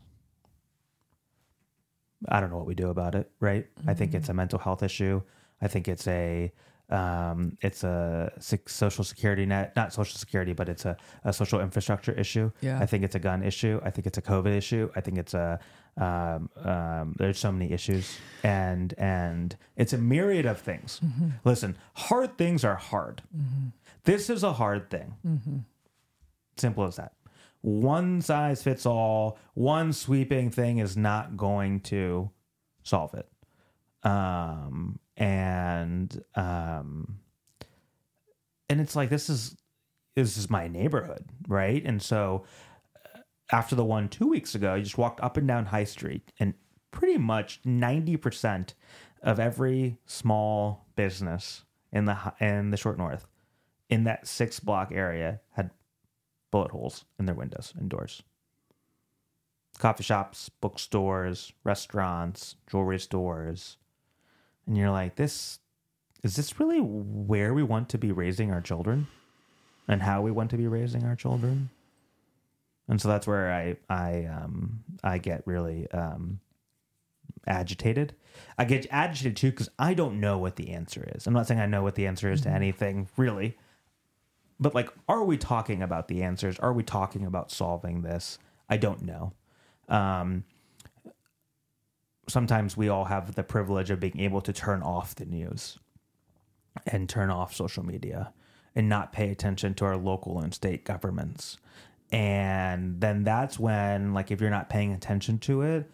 I don't know what we do about it, right? I think it's a mental health issue. I think it's a um, it's a social security net, not social security, but it's a, a social infrastructure issue. Yeah. I think it's a gun issue. I think it's a COVID issue. I think it's a um, um, there's so many issues, and and it's a myriad of things. Listen, hard things are hard. This is a hard thing. Simple as that. One size fits all, one sweeping thing is not going to solve it. Um, and um, and it's like this is this is my neighborhood, right? And so uh, after the one two weeks ago, I just walked up and down High Street, and pretty much ninety percent of every small business in the in the short north in that six block area had bullet holes in their windows and doors. Coffee shops, bookstores, restaurants, jewelry stores. And you're like, this is this really where we want to be raising our children? And how we want to be raising our children? And so that's where I I um I get really um agitated. I get agitated too because I don't know what the answer is. I'm not saying I know what the answer is to anything, really but like are we talking about the answers are we talking about solving this i don't know um sometimes we all have the privilege of being able to turn off the news and turn off social media and not pay attention to our local and state governments. And then that's when like if you're not paying attention to it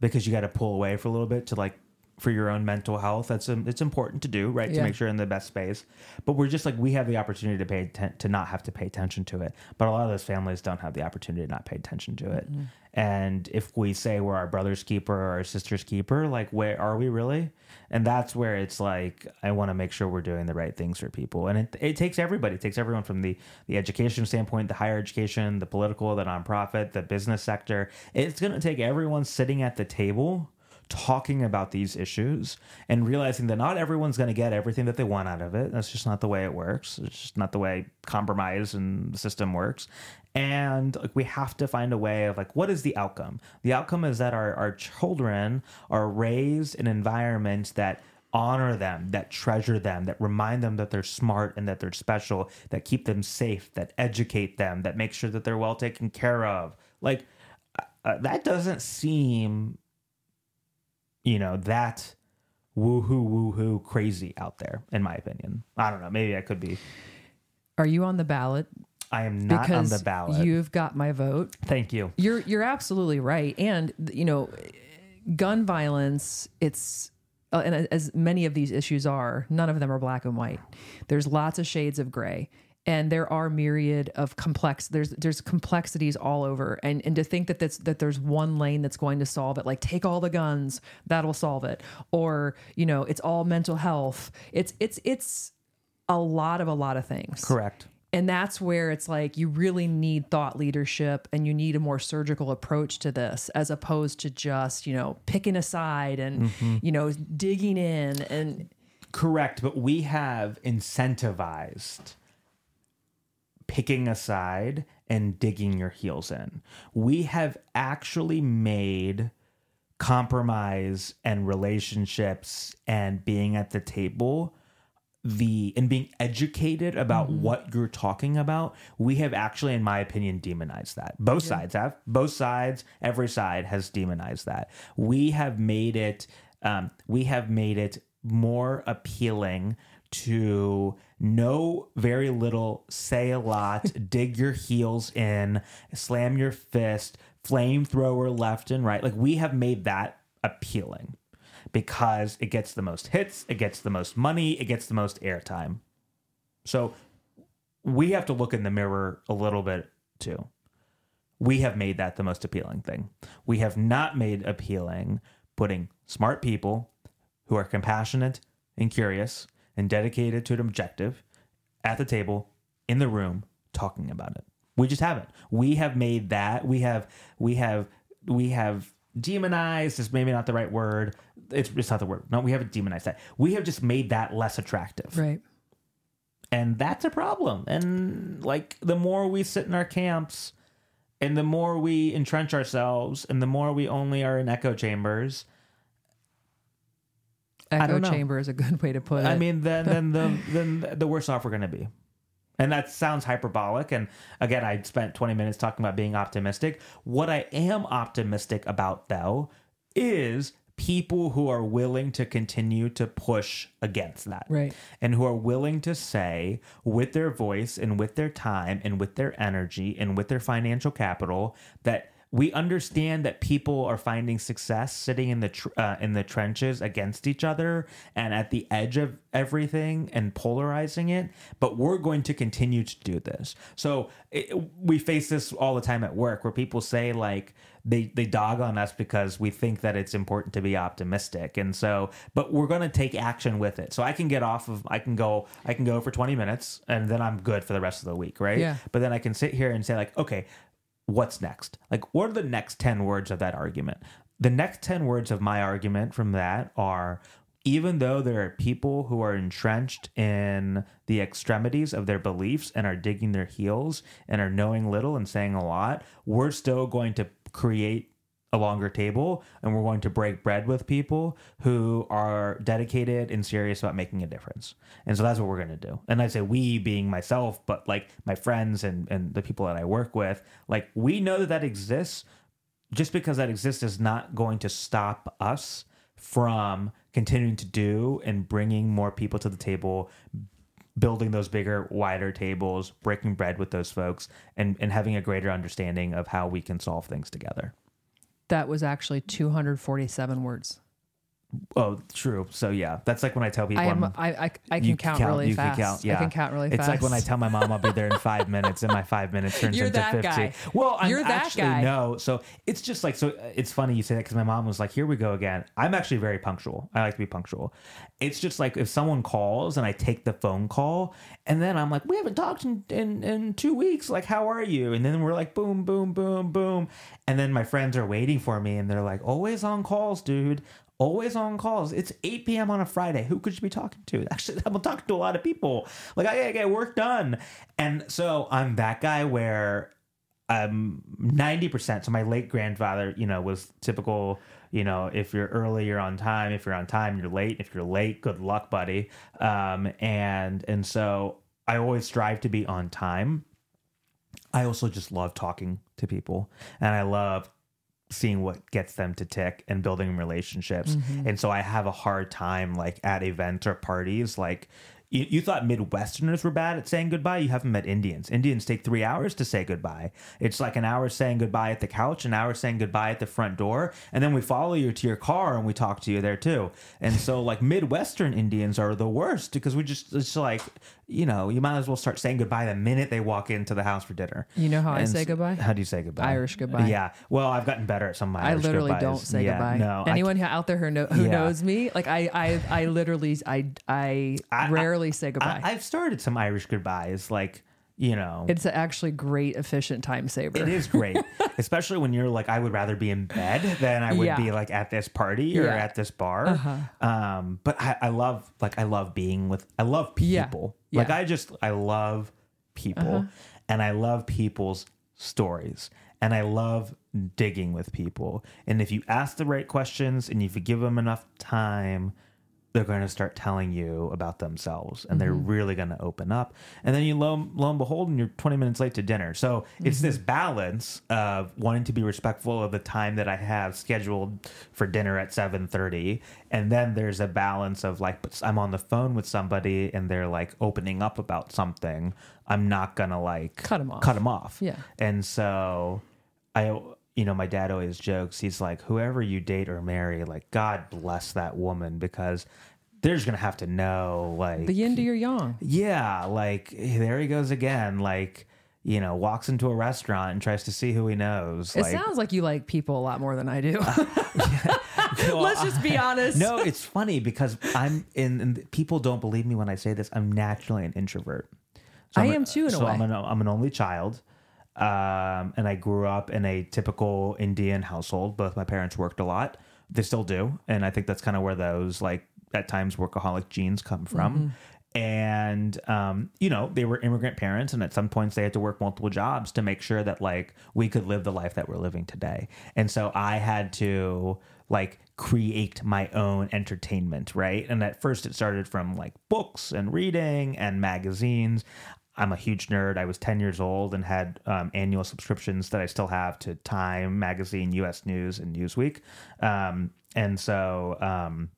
because you got to pull away for a little bit to like for your own mental health that's um, it's important to do right to make sure you're in the best space. But we're just like we have the opportunity to pay atten- to not have to pay attention to it. But a lot of those families don't have the opportunity to not pay attention to it. And if we say we're our brother's keeper or our sister's keeper like where are we really? And that's where it's like i want to make sure we're doing the right things for people. And it, it takes everybody. It takes everyone from the the education standpoint the higher education the political the nonprofit the business sector. It's going to take everyone sitting at the table talking about these issues and realizing that not everyone's going to get everything that they want out of it. That's just not the way it works. It's just not the way compromise and the system works. And like we have to find a way of like what is the outcome? The outcome is that our, our children are raised in environments that honor them, that treasure them, that remind them that they're smart and that they're special, that keep them safe, that educate them, that make sure that they're well taken care of. Like uh, that doesn't seem you know that woohoo woohoo crazy out there in my opinion i don't know maybe i could be Are you on the ballot? i am not Because on the ballot you've got my vote. thank you You're you're absolutely right, and you know, gun violence. It's uh, and as many of these issues are, none of them are black and white. There's lots of shades of gray, and there are myriad of complex. There's there's complexities all over, and and to think that that's that there's one lane that's going to solve it, like take all the guns, that'll solve it, or you know, it's all mental health. It's it's it's a lot of a lot of things. correct And that's where it's like you really need thought leadership and you need a more surgical approach to this as opposed to just, you know, picking a side and, mm-hmm. you know, digging in. And Correct, but we have incentivized picking a side and digging your heels in. We have actually made compromise and relationships and being at the table the and being educated about what you're talking about. We have actually in my opinion demonized that. Both sides have. Both sides every side has demonized that. We have made it um, we have made it more appealing to know very little, say a lot, [LAUGHS] dig your heels in, slam your fist, flamethrower left and right. Like we have made that appealing because it gets the most hits, it gets the most money, it gets the most airtime. So we have to look in the mirror a little bit too. We have made that the most appealing thing. We have not made appealing putting smart people who are compassionate and curious and dedicated to an objective at the table in the room talking about it. We just haven't. We have made that. We have we have we have demonized is maybe not the right word. It's, it's not the word. No, we haven't demonized that. We have just made that less attractive. Right. And that's a problem. And like the more we sit in our camps and the more we entrench ourselves and the more we only are in echo chambers, Echo chamber is a good way to put it. I mean, then [LAUGHS] then the then the worse off we're going to be. And that sounds hyperbolic. And again, I spent 20 minutes talking about being optimistic. What I am optimistic about, though, is people who are willing to continue to push against that. Right. And who are willing to say, with their voice and with their time and with their energy and with their financial capital, that we understand that people are finding success sitting in the tr- uh, in the trenches against each other and at the edge of everything and polarizing it but we're going to continue to do this. So it, we face this all the time at work where people say like they they dog on us because we think that it's important to be optimistic. And so but we're going to take action with it. So i can get off of i can go i can go for 20 minutes and then i'm good for the rest of the week right? Yeah. but then i can sit here and say like okay what's next? Like, what are the next 10 words of that argument? The next 10 words of my argument from that are even though there are people who are entrenched in the extremities of their beliefs and are digging their heels and are knowing little and saying a lot, we're still going to create a longer table and we're going to break bread with people who are dedicated and serious about making a difference. And so that's what we're going to do. And I say we being myself, but like my friends and, and the people that I work with, like we know that that exists. Just because that exists is not going to stop us from continuing to do and bringing more people to the table, building those bigger, wider tables, breaking bread with those folks, and, and having a greater understanding of how we can solve things together. That was actually 247 words. Oh, true. So yeah, that's like when I tell people I am. I'm- I I, I can count, count- really you can fast. count, yeah. I can count really it's fast. like when I tell my mom I'll be there in [LAUGHS] five minutes, and my five minutes turns You're into that fifty. guy. Well, I'm You're that actually guy. no. So it's just like so. It's funny you say that because my mom was like, "Here we go again." I'm actually very punctual. I like to be punctual. It's just like if someone calls and I take the phone call, and then I'm like, "We haven't talked in in, in two weeks. Like, how are you?" And then we're like, "Boom, boom, boom, boom," and then my friends are waiting for me, and they're like, "Always on calls, dude." Always on calls. It's 8 p.m. on a Friday. Who could you be talking to? [LAUGHS] Actually, I'm talking to a lot of people. Like, I gotta get work done. And so I'm that guy where I'm 90%. So my late grandfather, you know, was typical, you know, if you're early, you're on time. If you're on time, you're late. If you're late, good luck, buddy. Um, and and so I always strive to be on time. I also just love talking to people and I love seeing what gets them to tick and building relationships. Mm-hmm. And so I have a hard time like at events or parties like you, you thought Midwesterners were bad at saying goodbye. You haven't met Indians. Indians take three hours to say goodbye. It's like an hour saying goodbye at the couch, an hour saying goodbye at the front door, and then we follow you to your car and we talk to you there too. And so, like Midwestern Indians are the worst because we just it's like you know you might as well start saying goodbye the minute they walk into the house for dinner. You know how I say goodbye? How do you say goodbye? Irish goodbye. Yeah. Well, I've gotten better at some of my I Irish literally goodbyes. don't say Yeah, goodbye. No. I- Anyone out there who, know, who Yeah. knows me, like I, I, I literally, I, I, I- rarely say goodbye. I, I've started some Irish goodbyes, like you know, It's actually great, efficient time saver. it is great, [LAUGHS] especially when you're like, I would rather be in bed than I would Yeah. be like at this party or Yeah. Uh-huh. at this bar. Um, but I, I love, like, I love being with, I love people. Yeah. Uh-huh. Like, I just, I love people and I love people's stories and I love digging with people. And if you ask the right questions and if you give them enough time, they're going to start telling you about themselves and they're mm-hmm. really going to open up. And then you lo, lo and behold, and you're 20 minutes late to dinner. So it's mm-hmm. this balance of wanting to be respectful of the time that I have scheduled for dinner at 7:30, and then there's a balance of like, but I'm on the phone with somebody and they're like opening up about something. I'm not gonna like Cut 'em off. Cut them off. Yeah. And so I you know, my dad always jokes, he's like, whoever you date or marry, like, God bless that woman because they're just gonna have to know, like the yin to your yang. Yeah, like there he goes again, like, you know, walks into a restaurant and tries to see who he knows. It like sounds like you like people a lot more than I do. [LAUGHS] [LAUGHS] Let's just be honest. No, it's funny because I'm in and people don't believe me when I say this. I'm naturally an introvert. I I'm am too, in a so way. I'm an, I'm an only child. Um, and I grew up in a typical Indian household. Both my parents worked a lot. They still do. And I think that's kind of where those like at times workaholic genes come from. Mm-hmm. And um, you know, they were immigrant parents and at some points they had to work multiple jobs to make sure that like we could live the life that we're living today. And so I had to like create my own entertainment, right? And at first it started from like books and reading and magazines. I'm a huge nerd. I was 10 years old and had um, annual subscriptions that I still have to Time Magazine, US News, and Newsweek. Um, and so, um,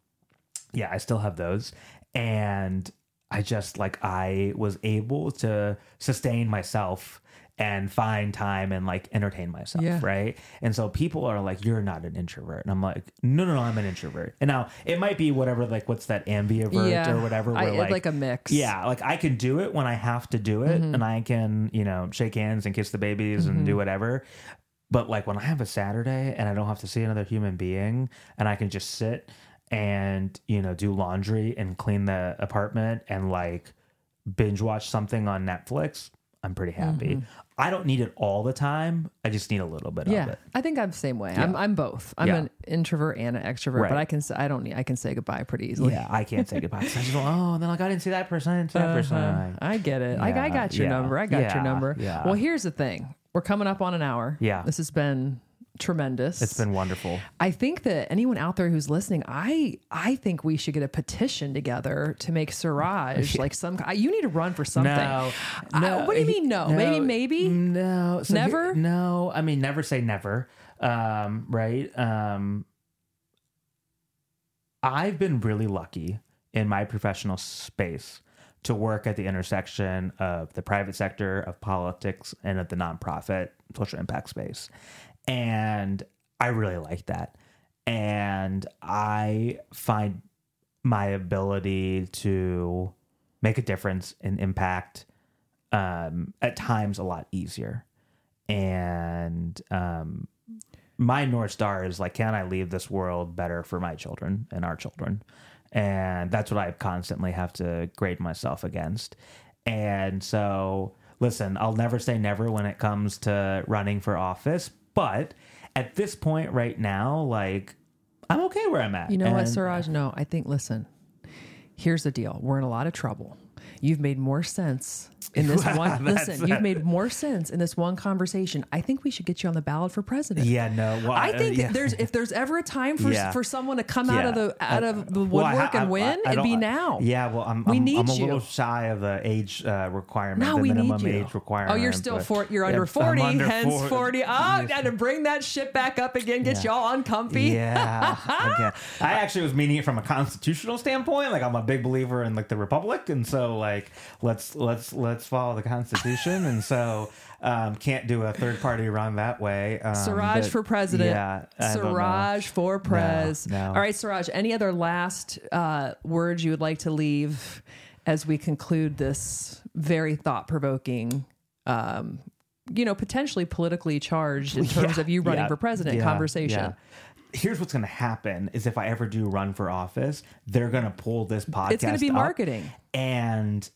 yeah, I still have those. And I just like, I was able to sustain myself and find time and like entertain myself, Yeah. right? And so people are like, "You're not an introvert," and I'm like, "No, no, no, I'm an introvert." And now it might be whatever, like, what's that ambivert Yeah. or whatever, I- like, like a mix. Yeah, like I can do it when I have to do it, Mm-hmm. and I can, you know, shake hands and kiss the babies and do whatever. But like when I have a Saturday and I don't have to see another human being, and I can just sit and you know do laundry and clean the apartment and like binge watch something on Netflix, I'm pretty happy. I don't need it all the time. I just need a little bit of Mm-hmm. Yeah, it. I think I'm the same way. I'm, I'm both. I'm Yeah. an introvert and an extrovert, Right. but I can say I don't need. I can say goodbye pretty easily. Yeah, I can't say goodbye. I just go, oh, and then like I didn't see that person, I didn't see that person. Uh-huh. I get it. I, I got your yeah, number. I got yeah, your number. yeah. Well, here's the thing. We're coming up on an hour. Yeah. This has been tremendous. It's been wonderful. I think that anyone out there who's listening, I I think we should get a petition together to make Suraj [LAUGHS] like some. You need to run for something. No, I- what do you mean no? Maybe, maybe? No. So Never? here- no. I mean, never say never. Um, right. Um, I've been really lucky in my professional space to work at the intersection of the private sector, of politics, and of the nonprofit social impact space. And I really like that. And I find my ability to make a difference and impact um, at times a lot easier. And um, my North Star is like, can I leave this world better for my children and our children? And that's what I constantly have to grade myself against. And so, listen, I'll never say never when it comes to running for office, but at this point right now, like, I'm okay where I'm at. You know what, And- Suraj? No, I think. Listen, here's the deal. We're in a lot of trouble. You've made more sense in this [LAUGHS] one. That's- Listen, you've made more sense in this one conversation. I think we should get you on the ballot for president. Yeah, no. Well, I uh, think yeah. there's if there's ever a time for Yeah. for someone to come out of the out of the Well, I- woodwork I- and win, I- I it'd be now. Yeah, well, I'm We I'm, need I'm a little shy of the age uh, requirement, No, the we minimum need you. age requirement. Oh, you're still for, you're under 40, under hence 40. 40. Oh, got to bring that shit back up again, get Yeah. y'all uncomfy. Yeah. [LAUGHS] I actually was meaning it from a constitutional standpoint. Like I'm a big believer in like the republic, and so like let's let's let's follow the Constitution, and so um, can't do a third party run that way. Um, Suraj but- for president. Yeah, I. Suraj for prez. no. All right, Suraj. Any other last uh, words you would like to leave as we conclude this very thought provoking, um, you know, potentially politically charged in [LAUGHS] terms Yeah, of you running yeah, for president yeah, conversation? Here's what's going to happen is if I ever do run for office, they're going to pull this podcast. It's going to be marketing. and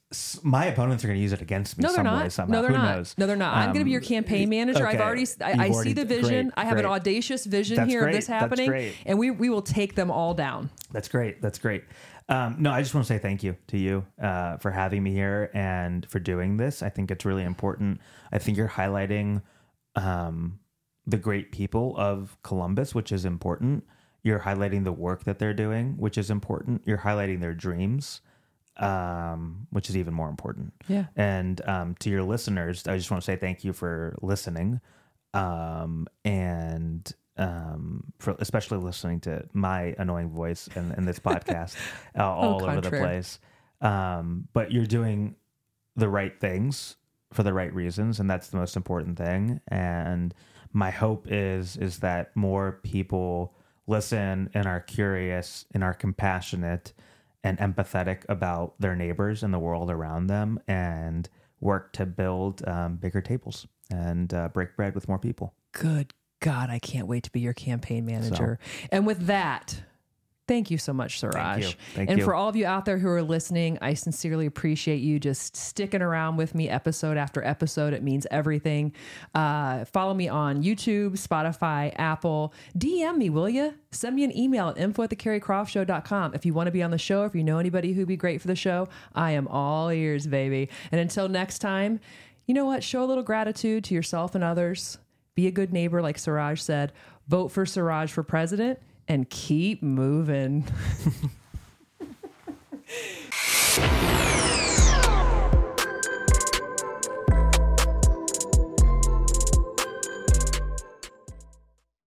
my opponents are going to use it against me. No, they're some not. Way, somehow. No, they're Who not. knows? No, they're not. I'm going to be your Um, campaign manager. I've already, I, I already- see the vision. great, I have an audacious vision That's here great. of this That's happening, great. and we we will take them all down. That's great. That's great. Um, no, I just want to say thank you to you uh, for having me here and for doing this. I think it's really important. I think you're highlighting um, the great people of Columbus, which is important. You're highlighting the work that they're doing, which is important. You're highlighting their dreams, um, which is even more important. Yeah. And um, to your listeners, I just want to say thank you for listening, um, and um, for especially listening to my annoying voice in, in this podcast [LAUGHS] uh, all over the place. Um, but you're doing the right things for the right reasons, and that's the most important thing. And my hope is is that more people listen and are curious and are compassionate and empathetic about their neighbors and the world around them and work to build um, bigger tables and uh, break bread with more people. Good God, I can't wait to be your campaign manager. And with that, thank you so much, Suraj. you. Thank and you. for all of you out there who are listening, I sincerely appreciate you just sticking around with me episode after episode. It means everything. Uh, follow me on YouTube, Spotify, Apple. DM me, will you? Send me an email at info at If you want to be on the show, if you know anybody who'd be great for the show, I am all ears, baby. And until next time, you know what? Show a little gratitude to yourself and others. Be a good neighbor, like Suraj said. Vote for Suraj for president and keep moving. [LAUGHS]